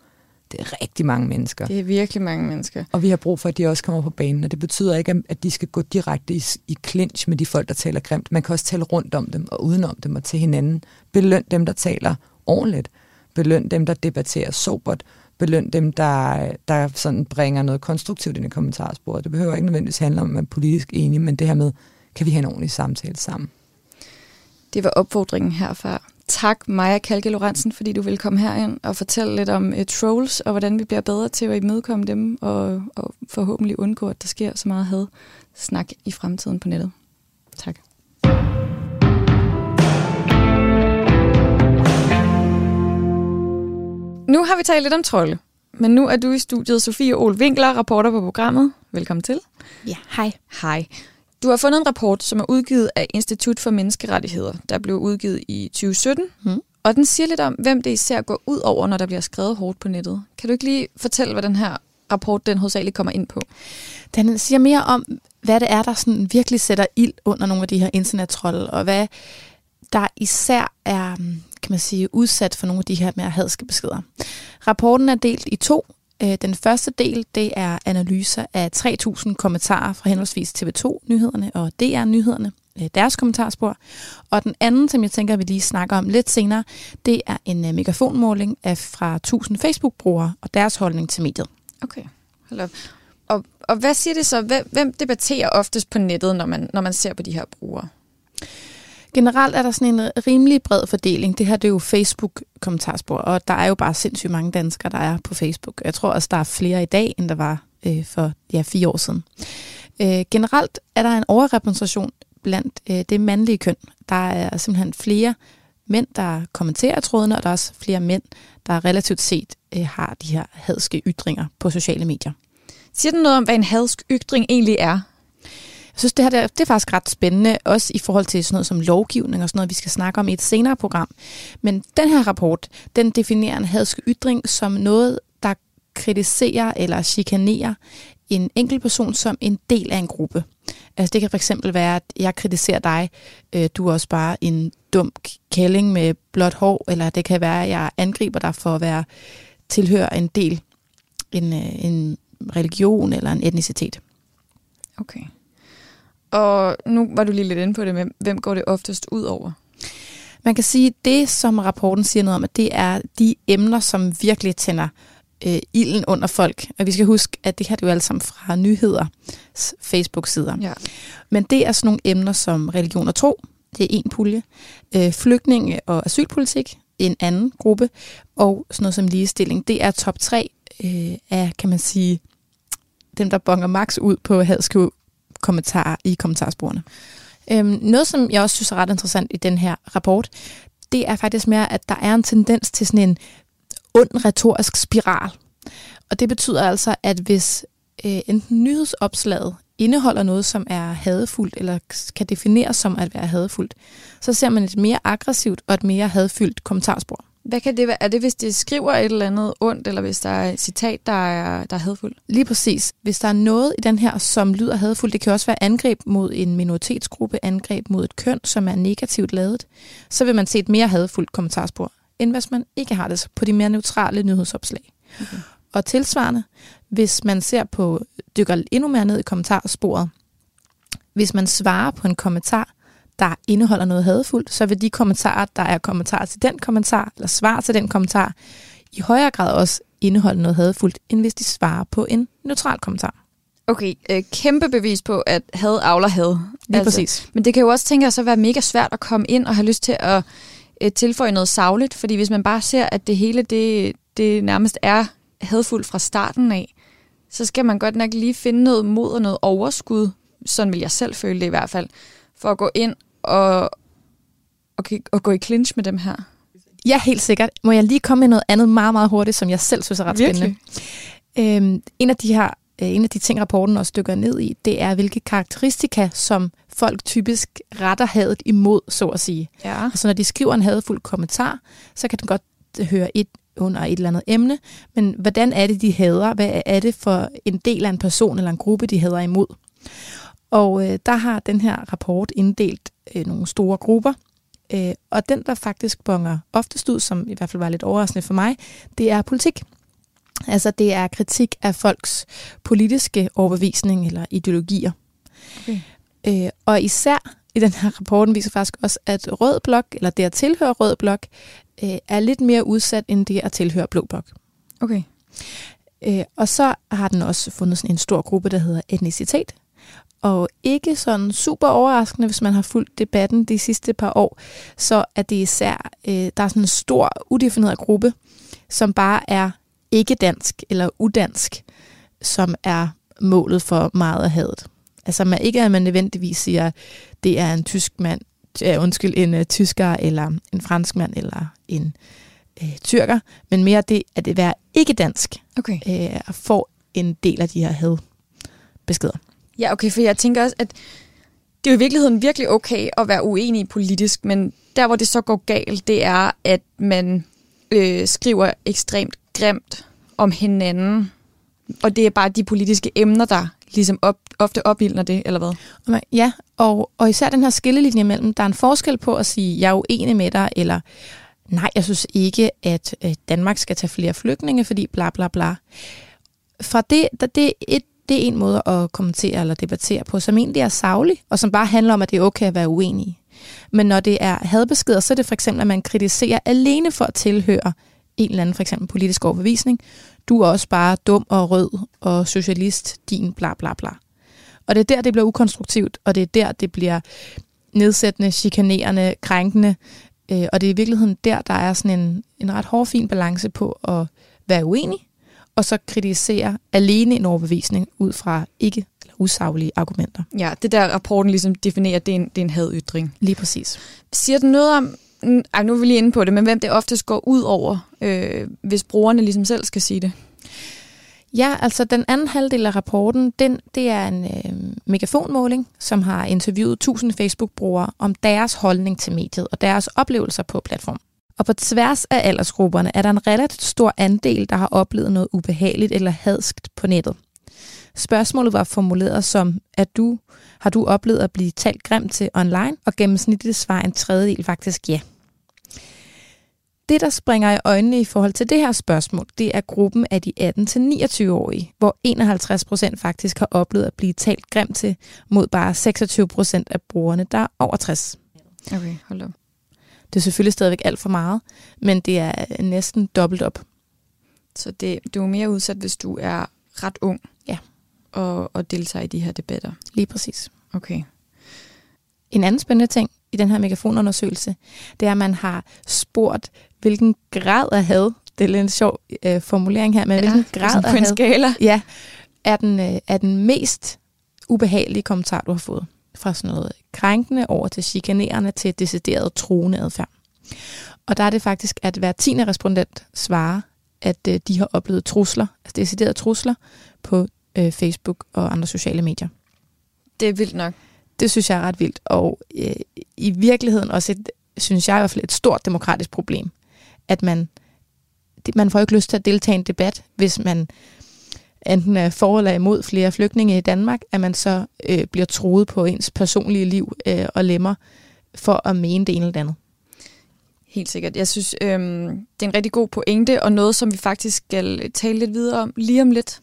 Det er rigtig mange mennesker. Det er virkelig mange mennesker. Og vi har brug for, at de også kommer på banen, og det betyder ikke, at de skal gå direkte i, i clinch med de folk, der taler grimt. Man kan også tale rundt om dem og udenom dem og til hinanden. Beløn dem, der taler ordentligt. Beløn dem, der debatterer sobert. Beløn dem, der, der sådan bringer noget konstruktivt ind i kommentarsporet. Det behøver ikke nødvendigvis handle om, at man er politisk enige, men det her med, kan vi have en ordentlig samtale sammen? Det var opfordringen herfra. Tak, Maja Kalke Lorentzen, fordi du vil komme herind og fortælle lidt om uh, trolls, og hvordan vi bliver bedre til at imødekomme dem, og, og forhåbentlig undgå, at der sker så meget had snak i fremtiden på nettet. Tak. Nu har vi talt lidt om trolde, men nu er du i studiet Sofie Ol Winkler, rapporter på programmet. Velkommen til. Ja, hej. Hej. Du har fundet en rapport, som er udgivet af Institut for Menneskerettigheder, der blev udgivet i 2017. Mm. Og den siger lidt om, hvem det især går ud over, når der bliver skrevet hårdt på nettet. Kan du ikke lige fortælle, hvad den her rapport den hovedsageligt kommer ind på? Den siger mere om, hvad det er, der sådan virkelig sætter ild under nogle af de her internettrolde, og hvad der især er kan man sige, udsat for nogle af de her mere hadske beskeder. Rapporten er delt i to. Øh, den første del, det er analyser af 3.000 kommentarer fra henholdsvis TV2-nyhederne og DR-nyhederne, øh, deres kommentarspor. Og den anden, som jeg tænker, vi lige snakker om lidt senere, det er en øh, megafonmåling af fra 1.000 Facebook-brugere og deres holdning til mediet. Okay, hold op. Og, og hvad siger det så? Hvem, hvem debatterer oftest på nettet, når man, når man ser på de her brugere? Generelt er der sådan en øh, rimelig bred fordeling. Det her det er jo Facebook-kommentarspor, og der er jo bare sindssygt mange danskere, der er på Facebook. Jeg tror også, der er flere i dag, end der var øh, for ja, fire år siden. Øh, generelt er der en overrepræsentation blandt øh, det mandlige køn. Der er simpelthen flere mænd, der kommenterer trådene, og der er også flere mænd, der relativt set øh, har de her hadske ytringer på sociale medier. Siger den noget om, hvad en hadsk ytring egentlig er? Jeg synes, det her det er, faktisk ret spændende, også i forhold til sådan noget som lovgivning og sådan noget, vi skal snakke om i et senere program. Men den her rapport, den definerer en hadsk ytring som noget, der kritiserer eller chikanerer en enkelt person som en del af en gruppe. Altså det kan for eksempel være, at jeg kritiserer dig, øh, du er også bare en dum kælling med blåt hår, eller det kan være, at jeg angriber dig for at være tilhører en del, en, øh, en religion eller en etnicitet. Okay. Og nu var du lige lidt inde på det med, hvem går det oftest ud over? Man kan sige, at det, som rapporten siger noget om, at det er de emner, som virkelig tænder øh, ilden under folk. Og vi skal huske, at det her det er jo alt sammen fra nyheder, Facebook-sider. Ja. Men det er sådan nogle emner som religion og tro, det er en pulje, øh, flygtninge og asylpolitik, en anden gruppe, og sådan noget som ligestilling. Det er top 3 øh, af, kan man sige, dem, der bonger max ud på hadske kommentarer i kommentarsporene. Øhm, noget, som jeg også synes er ret interessant i den her rapport, det er faktisk mere, at der er en tendens til sådan en ond retorisk spiral. Og det betyder altså, at hvis øh, enten nyhedsopslaget indeholder noget, som er hadefuldt, eller kan defineres som at være hadefuldt, så ser man et mere aggressivt og et mere hadfyldt kommentarspor. Hvad kan det være? Er det, hvis det skriver et eller andet ondt, eller hvis der er et citat, der er, der er hadfuldt? Lige præcis. Hvis der er noget i den her, som lyder hadfuldt, det kan også være angreb mod en minoritetsgruppe, angreb mod et køn, som er negativt lavet, så vil man se et mere hadfuldt kommentarspor, end hvis man ikke har det på de mere neutrale nyhedsopslag. Okay. Og tilsvarende, hvis man ser på, dykker endnu mere ned i kommentarsporet, hvis man svarer på en kommentar, der indeholder noget hadfuldt, så vil de kommentarer, der er kommentarer til den kommentar, eller svar til den kommentar, i højere grad også indeholde noget hadfuldt, end hvis de svarer på en neutral kommentar. Okay, øh, kæmpe bevis på, at had avler had. Lige altså, præcis. Men det kan jo også tænke at være mega svært at komme ind og have lyst til at øh, tilføje noget savligt, fordi hvis man bare ser, at det hele det, det nærmest er hadfuldt fra starten af, så skal man godt nok lige finde noget mod og noget overskud, sådan vil jeg selv føle det i hvert fald, for at gå ind og, og, og gå i clinch med dem her? Ja, helt sikkert. Må jeg lige komme med noget andet meget, meget hurtigt, som jeg selv synes er ret Virkelig? spændende. Øhm, en af de her øh, en af de ting, rapporten også dykker ned i, det er, hvilke karakteristika, som folk typisk retter hadet imod, så at sige. Ja. Altså når de skriver en hadfuld kommentar, så kan den godt høre et under et eller andet emne, men hvordan er det, de hader? Hvad er det for en del af en person eller en gruppe, de hader imod? Og øh, der har den her rapport inddelt øh, nogle store grupper, øh, og den, der faktisk bonger oftest ud, som i hvert fald var lidt overraskende for mig, det er politik. Altså det er kritik af folks politiske overbevisning eller ideologier. Okay. Øh, og især i den her rapporten viser faktisk også, at rød blok, eller det at tilhøre rød blok, øh, er lidt mere udsat end det at tilhøre blå blok. Okay. Øh, og så har den også fundet sådan en stor gruppe, der hedder etnicitet, og ikke sådan super overraskende, hvis man har fulgt debatten de sidste par år, så er det især, øh, der er sådan en stor udefineret gruppe, som bare er ikke dansk eller udansk, som er målet for meget af hadet. Altså man ikke at man nødvendigvis siger, det er en tysk mand, ja, undskyld, en uh, tysker eller en fransk mand eller en øh, tyrker, men mere det at det være ikke dansk, Okay. øh, og får en del af de her had beskeder. Ja, okay, for jeg tænker også, at det er jo i virkeligheden virkelig okay at være uenig politisk, men der, hvor det så går galt, det er, at man øh, skriver ekstremt grimt om hinanden, og det er bare de politiske emner, der ligesom op, ofte opildner det, eller hvad? Ja, og, og især den her skillelinje mellem, der er en forskel på at sige, jeg er uenig med dig, eller nej, jeg synes ikke, at Danmark skal tage flere flygtninge, fordi bla bla bla. Fra det, der, det, er et, det er en måde at kommentere eller debattere på, som egentlig er savlig, og som bare handler om, at det er okay at være uenig. Men når det er hadbeskeder, så er det for eksempel, at man kritiserer alene for at tilhøre en eller anden for eksempel politisk overbevisning. Du er også bare dum og rød og socialist, din bla bla bla. Og det er der, det bliver ukonstruktivt, og det er der, det bliver nedsættende, chikanerende, krænkende. Øh, og det er i virkeligheden der, der er sådan en, en ret hård, fin balance på at være uenig, og så kritisere alene en overbevisning ud fra ikke eller usaglige argumenter. Ja, det der rapporten ligesom definerer, det er en, det er en hadytring. Lige præcis. Siger den noget om, mm, ej, nu er vi lige inde på det, men hvem det oftest går ud over, øh, hvis brugerne ligesom selv skal sige det? Ja, altså den anden halvdel af rapporten, den, det er en øh, megafonmåling, som har interviewet 1000 Facebook-brugere om deres holdning til mediet og deres oplevelser på platform. Og på tværs af aldersgrupperne er der en relativt stor andel, der har oplevet noget ubehageligt eller hadskt på nettet. Spørgsmålet var formuleret som, at du har du oplevet at blive talt grimt til online, og gennemsnitligt svarer en tredjedel faktisk ja. Det, der springer i øjnene i forhold til det her spørgsmål, det er gruppen af de 18-29-årige, hvor 51 procent faktisk har oplevet at blive talt grimt til, mod bare 26 procent af brugerne, der er over 60. Okay, hold op. Det er selvfølgelig stadigvæk alt for meget, men det er næsten dobbelt op. Så det, du er mere udsat, hvis du er ret ung Ja. og, og deltager i de her debatter. Lige præcis. Okay. En anden spændende ting i den her megafonundersøgelse, det er, at man har spurgt, hvilken grad af had, det er lidt en sjov øh, formulering her, men ja, hvilken grad af had, skala. ja, er den, øh, er den mest ubehagelige kommentar, du har fået. Fra sådan noget krænkende over til chikanerende til decideret truende adfærd. Og der er det faktisk, at hver tiende respondent svarer, at øh, de har oplevet trusler, altså deciderede trusler på øh, Facebook og andre sociale medier. Det er vildt nok. Det synes jeg er ret vildt, og øh, i virkeligheden også et, synes jeg i hvert fald et stort demokratisk problem, at man, det, man får ikke lyst til at deltage i en debat, hvis man enten er for eller imod flere flygtninge i Danmark, at man så øh, bliver troet på ens personlige liv øh, og lemmer for at mene det ene eller det andet. Helt sikkert. Jeg synes, øhm, det er en rigtig god pointe, og noget, som vi faktisk skal tale lidt videre om lige om lidt.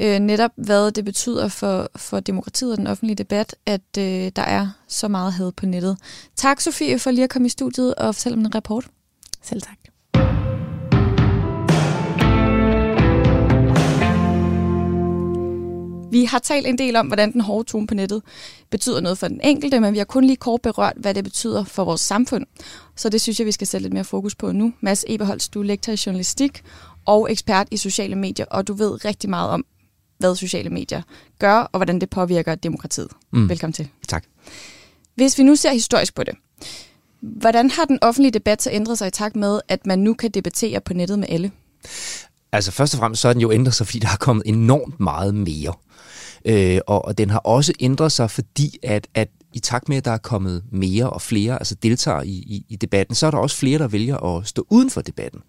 Øh, netop hvad det betyder for, for demokratiet og den offentlige debat, at øh, der er så meget had på nettet. Tak, Sofie, for lige at komme i studiet og fortælle om en rapport. Selv tak. Vi har talt en del om, hvordan den hårde tone på nettet betyder noget for den enkelte, men vi har kun lige kort berørt, hvad det betyder for vores samfund. Så det synes jeg, vi skal sætte lidt mere fokus på nu. Mads Eberholz, du er lektor i journalistik og ekspert i sociale medier, og du ved rigtig meget om, hvad sociale medier gør, og hvordan det påvirker demokratiet. Mm. Velkommen til. Tak. Hvis vi nu ser historisk på det, hvordan har den offentlige debat så ændret sig i takt med, at man nu kan debattere på nettet med alle? Altså først og fremmest så er den jo ændret sig, fordi der er kommet enormt meget mere. Øh, og, og den har også ændret sig, fordi at, at i takt med, at der er kommet mere og flere, altså deltager i, i, i debatten, så er der også flere, der vælger at stå uden for debatten.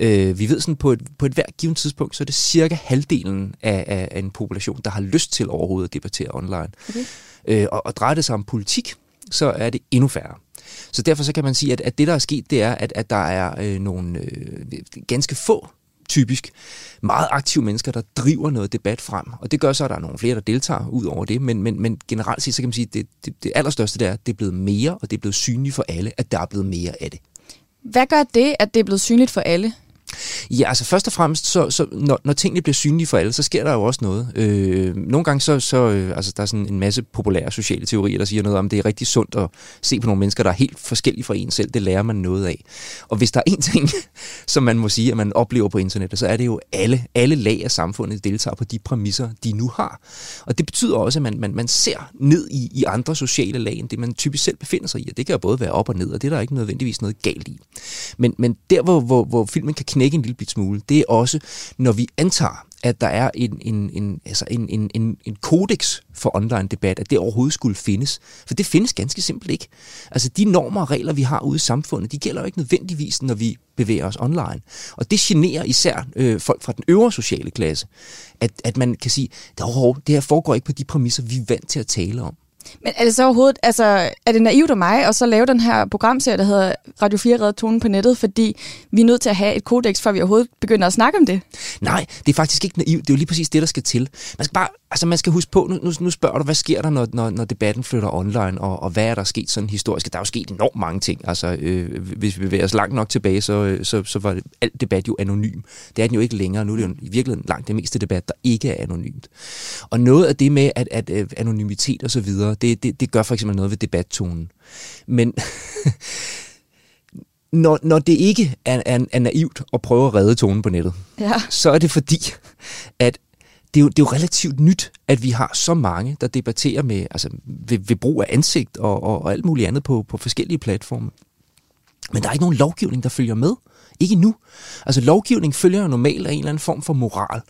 Øh, vi ved sådan, på et, på et hvert givet tidspunkt, så er det cirka halvdelen af, af, af en population, der har lyst til overhovedet at debattere online. Okay. Øh, og, og drejer det sig om politik, så er det endnu færre. Så derfor så kan man sige, at, at det, der er sket, det er, at, at der er øh, nogle øh, ganske få typisk meget aktive mennesker, der driver noget debat frem. Og det gør så, at der er nogle flere, der deltager ud over det. Men, men, men generelt set, så kan man sige, at det, det, det allerstørste det er, at det er blevet mere, og det er blevet synligt for alle, at der er blevet mere af det. Hvad gør det, at det er blevet synligt for alle? Ja, altså først og fremmest, så, så når, når tingene bliver synlige for alle, så sker der jo også noget. Øh, nogle gange så, så øh, altså der er sådan en masse populære sociale teorier, der siger noget om, det er rigtig sundt at se på nogle mennesker, der er helt forskellige fra en selv. Det lærer man noget af. Og hvis der er en ting, som man må sige, at man oplever på internettet, så er det jo alle, alle lag af samfundet deltager på de præmisser, de nu har. Og det betyder også, at man, man, man ser ned i, i andre sociale lag, end det man typisk selv befinder sig i. Og det kan jo både være op og ned, og det er der ikke nødvendigvis noget galt i. Men, men der, hvor, hvor, hvor filmen kan knække en lille bit smule, det er også, når vi antager, at der er en, en, en, altså en, en, en, en kodex for online debat, at det overhovedet skulle findes. For det findes ganske simpelt ikke. Altså de normer og regler, vi har ude i samfundet, de gælder jo ikke nødvendigvis, når vi bevæger os online. Og det generer især øh, folk fra den øvre sociale klasse, at, at man kan sige, det, det her foregår ikke på de præmisser, vi er vant til at tale om. Men er det så overhovedet, altså, er det naivt af mig at så lave den her programserie, der hedder Radio 4 Redder Tonen på nettet, fordi vi er nødt til at have et kodex, før vi overhovedet begynder at snakke om det? Nej, det er faktisk ikke naivt. Det er jo lige præcis det, der skal til. Man skal bare, altså man skal huske på, nu, nu, nu spørger du, hvad sker der, når, når, når debatten flytter online, og, og hvad er der sket sådan historisk? Der er jo sket enormt mange ting. Altså, øh, hvis vi bevæger os langt nok tilbage, så, øh, så, så var alt debat jo anonym. Det er den jo ikke længere. Nu er det jo i virkeligheden langt det meste debat, der ikke er anonymt. Og noget af det med at, at, at anonymitet og så videre, det, det, det gør for eksempel noget ved debattonen. Men når, når det ikke er, er, er naivt at prøve at redde tonen på nettet, ja. så er det fordi, at det er, jo, det er jo relativt nyt, at vi har så mange, der debatterer med, altså, ved, ved brug af ansigt og, og, og alt muligt andet på, på forskellige platforme. Men der er ikke nogen lovgivning, der følger med. Ikke nu. Altså lovgivning følger jo normalt af en eller anden form for moral.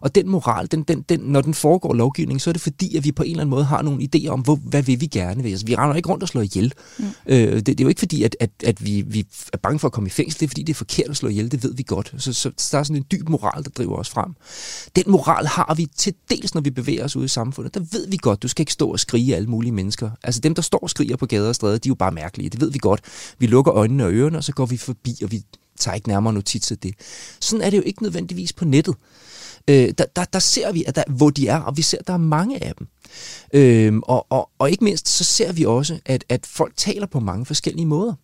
Og den moral, den, den, den, når den foregår lovgivning, så er det fordi, at vi på en eller anden måde har nogle idéer om, hvor, hvad vil vi gerne vil. Altså, vi render ikke rundt og slår ihjel. Mm. Øh, det, det er jo ikke fordi, at, at, at vi, vi er bange for at komme i fængsel. Det er fordi, det er forkert at slå ihjel. Det ved vi godt. Så, så, så der er sådan en dyb moral, der driver os frem. Den moral har vi til dels, når vi bevæger os ude i samfundet. Der ved vi godt, du skal ikke stå og skrige alle mulige mennesker. Altså dem, der står og skriger på gader og stræder, de er jo bare mærkelige. Det ved vi godt. Vi lukker øjnene og ørerne, og så går vi forbi, og vi tager ikke nærmere notits af det. Sådan er det jo ikke nødvendigvis på nettet øh, der, der, der ser vi, at der, hvor de er, og vi ser, at der er mange af dem. Øh, og, og, og ikke mindst, så ser vi også, at, at folk taler på mange forskellige måder.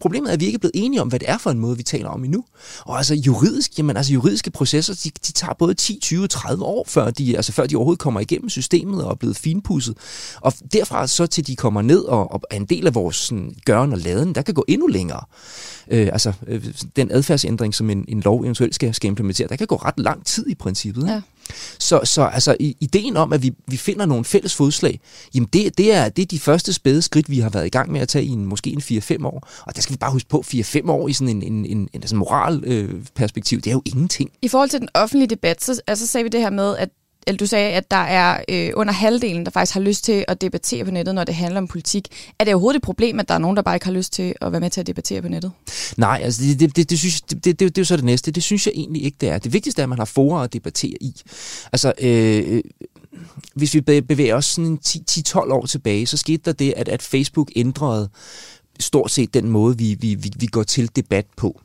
Problemet er, at vi ikke er blevet enige om, hvad det er for en måde, vi taler om endnu. Og altså juridisk, jamen altså juridiske processer, de, de tager både 10, 20, 30 år, før de, altså før de overhovedet kommer igennem systemet og er blevet finpudset. Og derfra så til de kommer ned og, og er en del af vores sådan, gøren og laden, der kan gå endnu længere. Øh, altså øh, den adfærdsændring, som en, en lov eventuelt skal, skal implementere, der kan gå ret lang tid i princippet. Ja. Så, så altså, ideen om, at vi, vi finder nogle fælles fodslag, jamen det, det, er, det er de første spæde skridt, vi har været i gang med at tage i en, måske en 4-5 år. Og der skal vi bare huske på, 4-5 år i sådan en, en, en, en sådan moral øh, perspektiv, det er jo ingenting. I forhold til den offentlige debat, så altså, sagde vi det her med, at eller du sagde, at der er øh, under halvdelen, der faktisk har lyst til at debattere på nettet, når det handler om politik. Er det overhovedet et problem, at der er nogen, der bare ikke har lyst til at være med til at debattere på nettet? Nej, altså det, det, det, det, synes, det, det, det, det er jo så det næste. Det synes jeg egentlig ikke, det er. Det vigtigste er, at man har forer at debattere i. Altså, øh, øh hvis vi bevæger os sådan 10-12 år tilbage, så skete der det, at, at Facebook ændrede stort set den måde, vi, vi, vi, vi går til debat på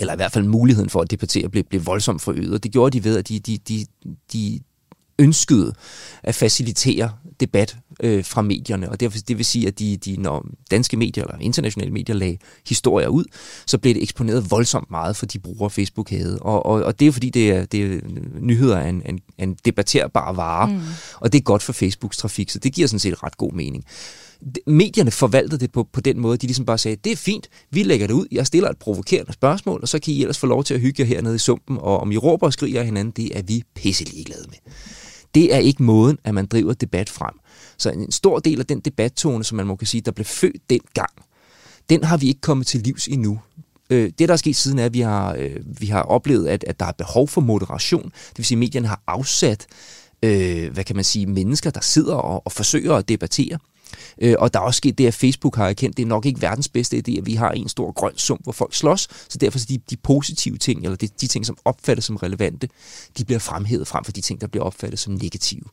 eller i hvert fald muligheden for at debattere, blev, blev voldsomt forøget. Og det gjorde de ved, at de, de, de, de ønskede at facilitere debat øh, fra medierne, og det, det vil sige, at de, de, når danske medier eller internationale medier lagde historier ud, så blev det eksponeret voldsomt meget for de brugere, Facebook havde. Og, og, og det er fordi, det er, det er nyheder af en, en, en debatterbar vare, mm. og det er godt for Facebooks trafik, så det giver sådan set ret god mening medierne forvaltede det på, på den måde, de ligesom bare sagde, det er fint, vi lægger det ud, jeg stiller et provokerende spørgsmål, og så kan I ellers få lov til at hygge jer hernede i sumpen, og om I råber og skriger hinanden, det er vi pisse ligeglade med. Det er ikke måden, at man driver debat frem. Så en stor del af den debattone, som man må kan sige, der blev født dengang, den har vi ikke kommet til livs endnu. Øh, det, der er sket siden, er, at vi har, øh, vi har oplevet, at, at der er behov for moderation. Det vil sige, at medierne har afsat øh, hvad kan man sige, mennesker, der sidder og, og forsøger at debattere. Øh, og der er også sket det, at Facebook har erkendt, det er nok ikke verdens bedste idé, at vi har en stor grøn sum, hvor folk slås. Så derfor så de, de positive ting, eller de, de ting, som opfattes som relevante, de bliver fremhævet frem for de ting, der bliver opfattet som negative.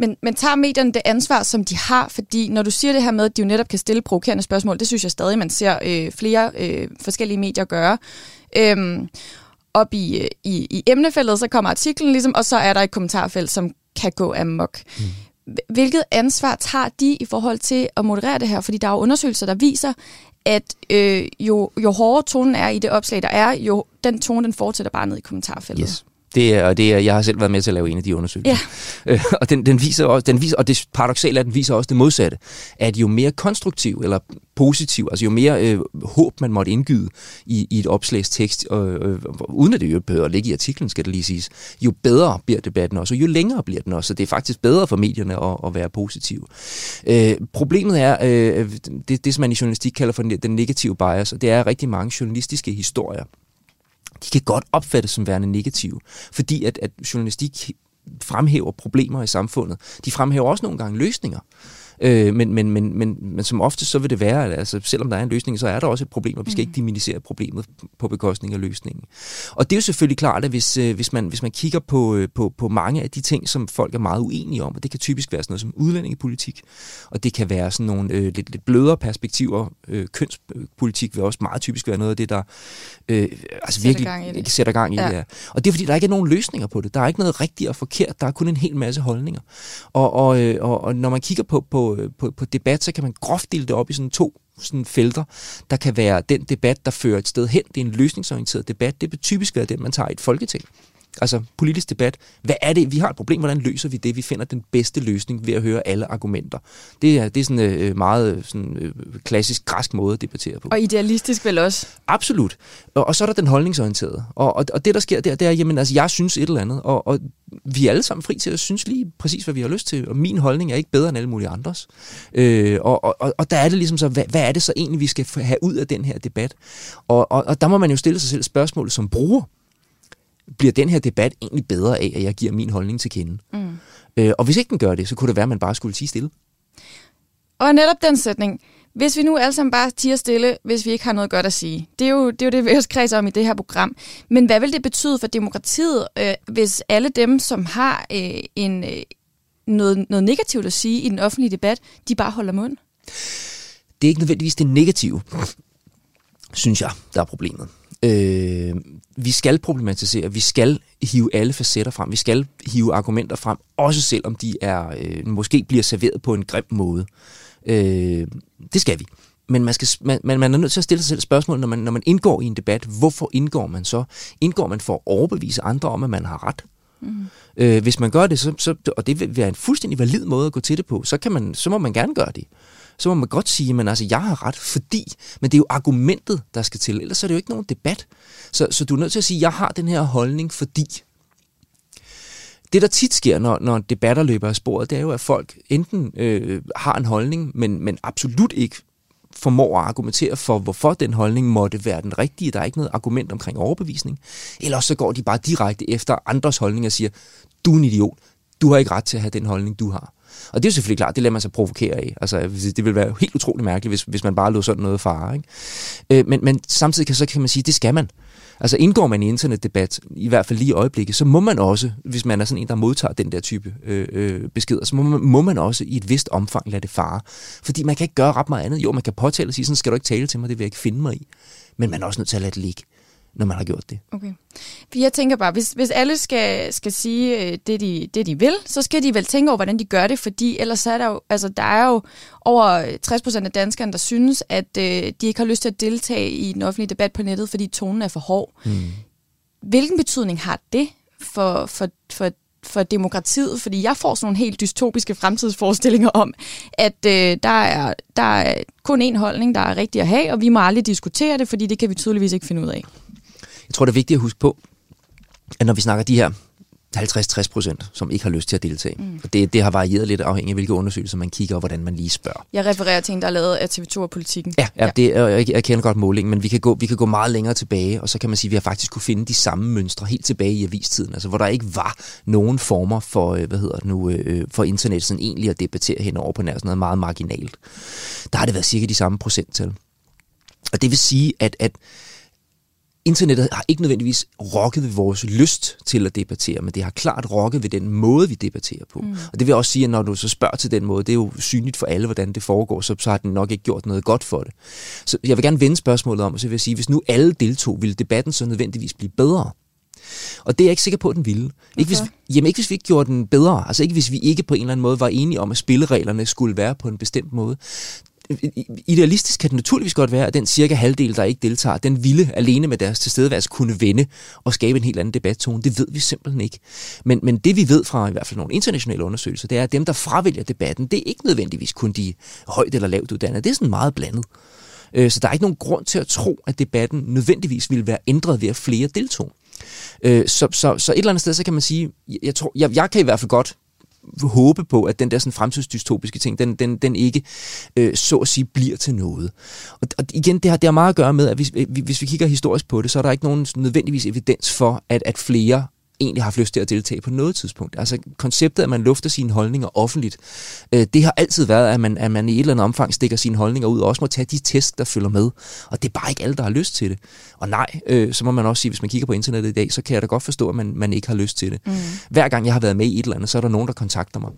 Men, men tager medierne det ansvar, som de har? Fordi når du siger det her med, at de jo netop kan stille provokerende spørgsmål, det synes jeg stadig, man ser øh, flere øh, forskellige medier gøre. Øhm, op i, øh, i, i emnefeltet, så kommer artiklen ligesom, og så er der et kommentarfelt, som kan gå amok. Mm. Hvilket ansvar tager de i forhold til at moderere det her? Fordi der er jo undersøgelser, der viser, at øh, jo, jo hårdere tonen er i det opslag, der er, jo den tone, den fortsætter bare ned i kommentarfeltet. Yes. Det er, og det er, jeg har selv været med til at lave en af de undersøgelser. Ja. Øh, og den, den viser også, den viser, og det paradoxale er, at den viser også det modsatte. At jo mere konstruktiv eller positiv, altså jo mere øh, håb man måtte indgyde i, i et opslagstekst, øh, øh, uden at det jo behøver at ligge i artiklen, skal det lige siges, jo bedre bliver debatten også, og jo længere bliver den også. Så det er faktisk bedre for medierne at, at være positive. Øh, problemet er, øh, det, det som man i journalistik kalder for den negative bias, og det er rigtig mange journalistiske historier, de kan godt opfattes som værende negative, fordi at, at journalistik fremhæver problemer i samfundet. De fremhæver også nogle gange løsninger. Øh, men, men, men, men, men som ofte så vil det være, at altså, selvom der er en løsning, så er der også et problem, og vi skal mm. ikke diminisere problemet på bekostning af løsningen. Og det er jo selvfølgelig klart, at hvis, øh, hvis, man, hvis man kigger på, øh, på, på mange af de ting, som folk er meget uenige om, og det kan typisk være sådan noget som udlændingepolitik, og det kan være sådan nogle øh, lidt, lidt blødere perspektiver. Øh, kønspolitik vil også meget typisk være noget af det, der øh, altså sætter virkelig gang i det. sætter gang i ja. det. Ja. Og det er fordi, der ikke er nogen løsninger på det. Der er ikke noget rigtigt og forkert. Der er kun en hel masse holdninger. Og, og, øh, og, og når man kigger på, på Øh, på, på, debat, så kan man groft dele det op i sådan to sådan felter. Der kan være den debat, der fører et sted hen. Det er en løsningsorienteret debat. Det vil typisk være den, man tager i et folketing altså politisk debat. Hvad er det? Vi har et problem. Hvordan løser vi det? Vi finder den bedste løsning ved at høre alle argumenter. Det er, det er sådan en øh, meget sådan, øh, klassisk græsk måde at debattere på. Og idealistisk vel også? Absolut. Og, og så er der den holdningsorienterede. Og, og, og det, der sker der, det er, jamen altså, jeg synes et eller andet, og, og vi er alle sammen fri til at synes lige præcis, hvad vi har lyst til. Og min holdning er ikke bedre end alle mulige andres. Øh, og, og, og der er det ligesom så, hvad, hvad er det så egentlig, vi skal have ud af den her debat? Og, og, og der må man jo stille sig selv spørgsmålet som bruger bliver den her debat egentlig bedre af, at jeg giver min holdning til kende? Mm. Øh, og hvis ikke den gør det, så kunne det være, at man bare skulle sige stille. Og netop den sætning, hvis vi nu alle sammen bare tiger stille, hvis vi ikke har noget godt at sige. Det er jo det, er jo det vi også kredser om i det her program. Men hvad vil det betyde for demokratiet, øh, hvis alle dem, som har øh, en, øh, noget, noget negativt at sige i den offentlige debat, de bare holder mund? Det er ikke nødvendigvis det negative, synes jeg, der er problemet. Øh, vi skal problematisere, vi skal hive alle facetter frem, vi skal hive argumenter frem, også selvom de er øh, måske bliver serveret på en grim måde. Øh, det skal vi. Men man, skal, man, man er nødt til at stille sig selv spørgsmål, når man, når man indgår i en debat, hvorfor indgår man så? Indgår man for at overbevise andre om, at man har ret? Mm. Øh, hvis man gør det, så, så, og det vil være en fuldstændig valid måde at gå til det på, så, kan man, så må man gerne gøre det så må man godt sige, at altså, jeg har ret, fordi, men det er jo argumentet, der skal til, ellers er det jo ikke nogen debat. Så, så du er nødt til at sige, at jeg har den her holdning, fordi. Det, der tit sker, når, når debatter løber af sporet, det er jo, at folk enten øh, har en holdning, men, men absolut ikke formår at argumentere for, hvorfor den holdning måtte være den rigtige. Der er ikke noget argument omkring overbevisning. Eller så går de bare direkte efter andres holdning og siger, du er en idiot. Du har ikke ret til at have den holdning, du har. Og det er jo selvfølgelig klart, det lader man sig provokere af. Altså, det vil være helt utroligt mærkeligt, hvis, hvis man bare lå sådan noget fare. Ikke? Øh, men, men samtidig kan, så kan man sige, at det skal man. Altså indgår man i internetdebat, i hvert fald lige i øjeblikket, så må man også, hvis man er sådan en, der modtager den der type øh, øh, beskeder, så må man, må man også i et vist omfang lade det fare. Fordi man kan ikke gøre ret meget andet. Jo, man kan påtale og sige, sådan skal du ikke tale til mig, det vil jeg ikke finde mig i. Men man er også nødt til at lade det ligge når man har gjort det. Okay. For jeg tænker bare, hvis, hvis alle skal, skal sige øh, det de, det, de vil, så skal de vel tænke over, hvordan de gør det, fordi ellers er der jo, altså, der er jo over 60 procent af danskerne, der synes, at øh, de ikke har lyst til at deltage i den offentlige debat på nettet, fordi tonen er for hård. Hmm. Hvilken betydning har det for, for, for for demokratiet, fordi jeg får sådan nogle helt dystopiske fremtidsforestillinger om, at øh, der, er, der er kun én holdning, der er rigtig at have, og vi må aldrig diskutere det, fordi det kan vi tydeligvis ikke finde ud af. Jeg tror, det er vigtigt at huske på, at når vi snakker de her 50-60 procent, som ikke har lyst til at deltage. Mm. Og det, det har varieret lidt afhængig af, hvilke undersøgelser man kigger, og hvordan man lige spørger. Jeg refererer til en, der er lavet af TV2 og politikken. Ja, ja, ja. Det, jeg, jeg kender godt målingen, men vi kan, gå, vi kan gå meget længere tilbage, og så kan man sige, at vi har faktisk kunne finde de samme mønstre helt tilbage i avistiden, altså hvor der ikke var nogen former for, øh, hvad hedder det nu, øh, for internet, sådan egentlig at debattere henover på nær sådan noget meget marginalt. Der har det været cirka de samme procenttal. Og det vil sige, at, at internettet har ikke nødvendigvis rokket ved vores lyst til at debattere, men det har klart rokket ved den måde, vi debatterer på. Mm. Og det vil også sige, at når du så spørger til den måde, det er jo synligt for alle, hvordan det foregår, så, så har den nok ikke gjort noget godt for det. Så jeg vil gerne vende spørgsmålet om, og så vil jeg sige, hvis nu alle deltog, ville debatten så nødvendigvis blive bedre? Og det er jeg ikke sikker på, at den ville. Okay. Ikke, hvis, jamen ikke hvis vi ikke gjorde den bedre. Altså ikke hvis vi ikke på en eller anden måde var enige om, at spillereglerne skulle være på en bestemt måde idealistisk kan det naturligvis godt være, at den cirka halvdel, der ikke deltager, den ville alene med deres tilstedeværelse kunne vende og skabe en helt anden debattone. Det ved vi simpelthen ikke. Men, men det vi ved fra i hvert fald nogle internationale undersøgelser, det er, at dem, der fravælger debatten, det er ikke nødvendigvis kun de højt eller lavt uddannede. Det er sådan meget blandet. Øh, så der er ikke nogen grund til at tro, at debatten nødvendigvis ville være ændret ved, at flere deltog. Øh, så, så, så et eller andet sted, så kan man sige, jeg, tror, jeg, jeg kan i hvert fald godt håbe på, at den der sådan fremtidsdystopiske ting, den, den, den ikke øh, så at sige bliver til noget. Og, og igen, det har, det har meget at gøre med, at hvis, hvis vi kigger historisk på det, så er der ikke nogen nødvendigvis evidens for, at, at flere egentlig har haft lyst til at deltage på noget tidspunkt. Altså konceptet, at man lufter sine holdninger offentligt, øh, det har altid været, at man, at man i et eller andet omfang stikker sine holdninger ud, og også må tage de test, der følger med. Og det er bare ikke alle, der har lyst til det. Og nej, øh, så må man også sige, hvis man kigger på internettet i dag, så kan jeg da godt forstå, at man, man ikke har lyst til det. Mm. Hver gang jeg har været med i et eller andet, så er der nogen, der kontakter mig.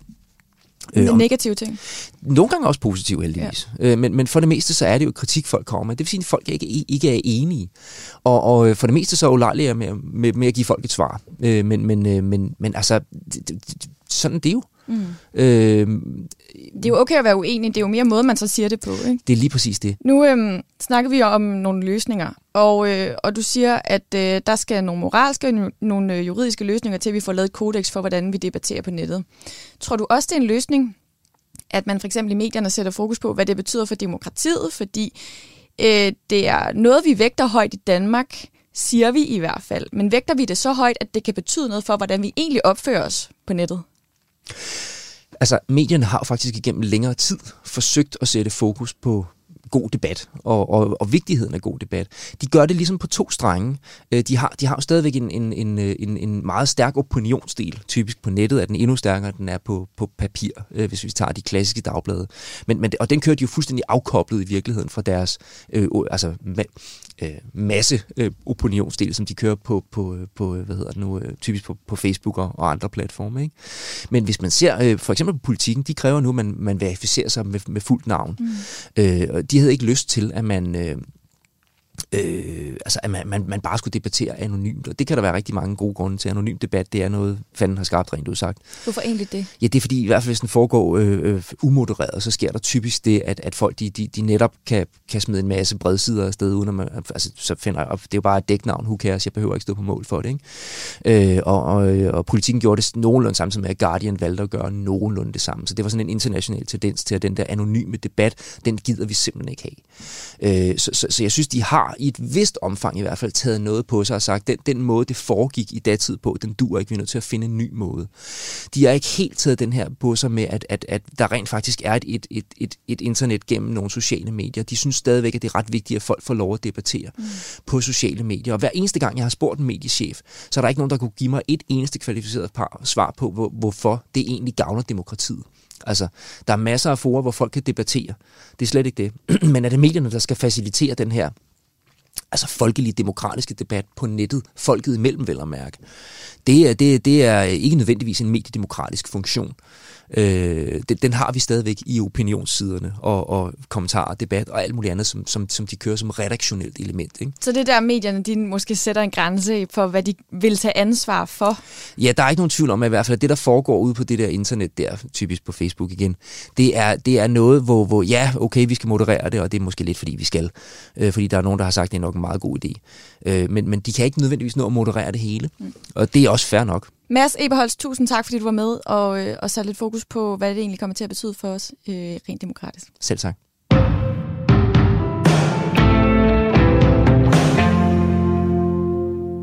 Øh, om, negative ting? Nogle gange også positive, heldigvis. Ja. Øh, men, men for det meste, så er det jo kritik, folk kommer med. Det vil sige, at folk ikke, ikke er enige. Og, og øh, for det meste, så er jeg med, med, med at give folk et svar. Øh, men, men, øh, men, men altså, det, det, sådan det er jo. Mm. Øh, det er jo okay at være uenig, det er jo mere måde, man så siger det på. Ikke? Det er lige præcis det. Nu øhm, snakker vi om nogle løsninger, og, øh, og du siger, at øh, der skal nogle moralske og nogle øh, juridiske løsninger til, at vi får lavet et kodex for, hvordan vi debatterer på nettet. Tror du også, det er en løsning, at man for eksempel i medierne sætter fokus på, hvad det betyder for demokratiet, fordi øh, det er noget, vi vægter højt i Danmark, siger vi i hvert fald. Men vægter vi det så højt, at det kan betyde noget for, hvordan vi egentlig opfører os på nettet? Altså, medierne har faktisk igennem længere tid forsøgt at sætte fokus på god debat og, og, og vigtigheden af god debat. De gør det ligesom på to strenge. Øh, de har, de har jo stadigvæk en, en, en, en, en meget stærk opinionsstil. Typisk på nettet er den endnu stærkere, end den er på, på papir, øh, hvis vi tager de klassiske dagblade. Men, men, og den kører de jo fuldstændig afkoblet i virkeligheden fra deres øh, altså, øh, masse øh, opinionsstil, som de kører på, på, på hvad hedder det nu, øh, typisk på, på Facebook og, og andre platforme. Ikke? Men hvis man ser øh, for eksempel på politikken, de kræver nu, at man, man verificerer sig med, med fuldt navn. Mm. Øh, de havde ikke lyst til, at man... Øh, øh, altså, at man, man, man bare skulle debattere anonymt. Og det kan der være rigtig mange gode grunde til. Anonym debat, det er noget, fanden har skabt rent udsagt. Hvorfor egentlig det? Ja, det er fordi, i hvert fald hvis den foregår øh, øh, umodereret, så sker der typisk det, at, at folk de, de, de netop kan, kan smide en masse bredsider afsted, uden at man, altså, så finder jeg, det er jo bare et dæknavn, who cares, jeg behøver ikke stå på mål for det. Ikke? Øh, og, og, og politikken gjorde det nogenlunde samtidig med, at Guardian valgte at gøre nogenlunde det samme. Så det var sådan en international tendens til, at den der anonyme debat, den gider vi simpelthen ikke have. Øh, så, så, så jeg synes, de har i et vist omfang i hvert fald taget noget på sig og sagt, den, den måde, det foregik i datid på, den duer ikke, vi er nødt til at finde en ny måde. De har ikke helt taget den her på sig med, at, at, at der rent faktisk er et, et, et, et, et internet gennem nogle sociale medier. De synes stadigvæk, at det er ret vigtigt, at folk får lov at debattere mm. på sociale medier. Og hver eneste gang, jeg har spurgt en mediechef, så er der ikke nogen, der kunne give mig et eneste kvalificeret par svar på, hvor, hvorfor det egentlig gavner demokratiet. Altså, der er masser af forer, hvor folk kan debattere. Det er slet ikke det. Men er det medierne, der skal facilitere den her altså folkelig demokratiske debat på nettet, folket imellem vel at mærke. Det er, det, det er ikke nødvendigvis en mediedemokratisk funktion øh, den, den har vi stadigvæk i opinionssiderne og, og kommentarer, debat og alt muligt andet, som, som, som de kører som redaktionelt element. Ikke? Så det der medierne, de måske sætter en grænse for, hvad de vil tage ansvar for? Ja, der er ikke nogen tvivl om, at i hvert fald det, der foregår ude på det der internet der, typisk på Facebook igen, det er, det er noget, hvor, hvor ja, okay, vi skal moderere det, og det er måske lidt, fordi vi skal. Øh, fordi der er nogen, der har sagt, at det er nok en meget god idé. Øh, men, men de kan ikke nødvendigvis nå at moderere det hele. Mm. Og det er også fair nok. Mads Eberholz, tusind tak, fordi du var med og, øh, og satte lidt fokus på, hvad det egentlig kommer til at betyde for os øh, rent demokratisk. Selv tak.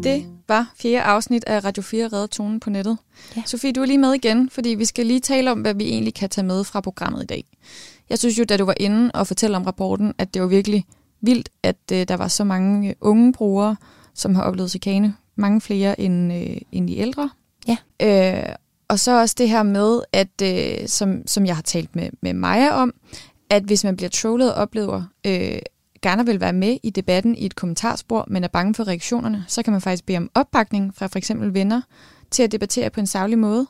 Det var fjerde afsnit af Radio 4 Redder Tonen på nettet. Ja. Sofie, du er lige med igen, fordi vi skal lige tale om, hvad vi egentlig kan tage med fra programmet i dag. Jeg synes jo, da du var inde og fortælle om rapporten, at det var virkelig vildt, at øh, der var så mange unge brugere, som har oplevet chikane. Mange flere end, øh, end de ældre. Ja. Øh, og så også det her med, at øh, som, som jeg har talt med, med Maja om, at hvis man bliver trollet og oplever øh, gerne vil være med i debatten i et kommentarspor, men er bange for reaktionerne, så kan man faktisk bede om opbakning fra for eksempel venner til at debattere på en savlig måde.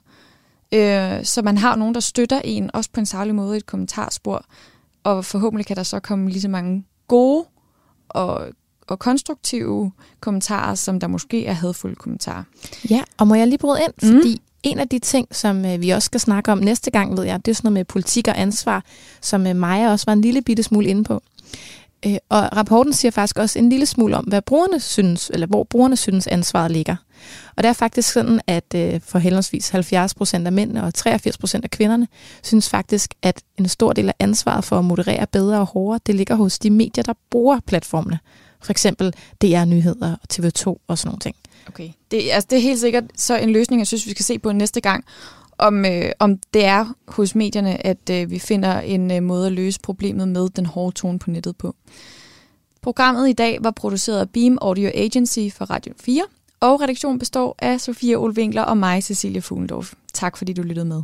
Øh, så man har nogen, der støtter en, også på en savlig måde i et kommentarspor. Og forhåbentlig kan der så komme lige så mange gode og, og konstruktive kommentarer, som der måske er hadfulde kommentarer. Ja, og må jeg lige bryde ind, mm. fordi en af de ting, som øh, vi også skal snakke om næste gang, ved jeg, det er sådan noget med politik og ansvar, som øh, Maja også var en lille bitte smule inde på. Øh, og rapporten siger faktisk også en lille smule om, hvad brugerne synes, eller hvor brugerne synes ansvaret ligger. Og det er faktisk sådan, at øh, for henholdsvis 70 procent af mændene og 83 procent af kvinderne synes faktisk, at en stor del af ansvaret for at moderere bedre og hårdere, det ligger hos de medier, der bruger platformene. For eksempel DR Nyheder og TV2 og sådan nogle ting. Okay. Det, altså, det er helt sikkert så en løsning, jeg synes, vi skal se på næste gang, om, øh, om det er hos medierne, at øh, vi finder en øh, måde at løse problemet med den hårde tone på nettet på. Programmet i dag var produceret af Beam Audio Agency for Radio 4, og redaktionen består af Sofia Olvinkler og mig, Cecilie Fuglendorf. Tak fordi du lyttede med.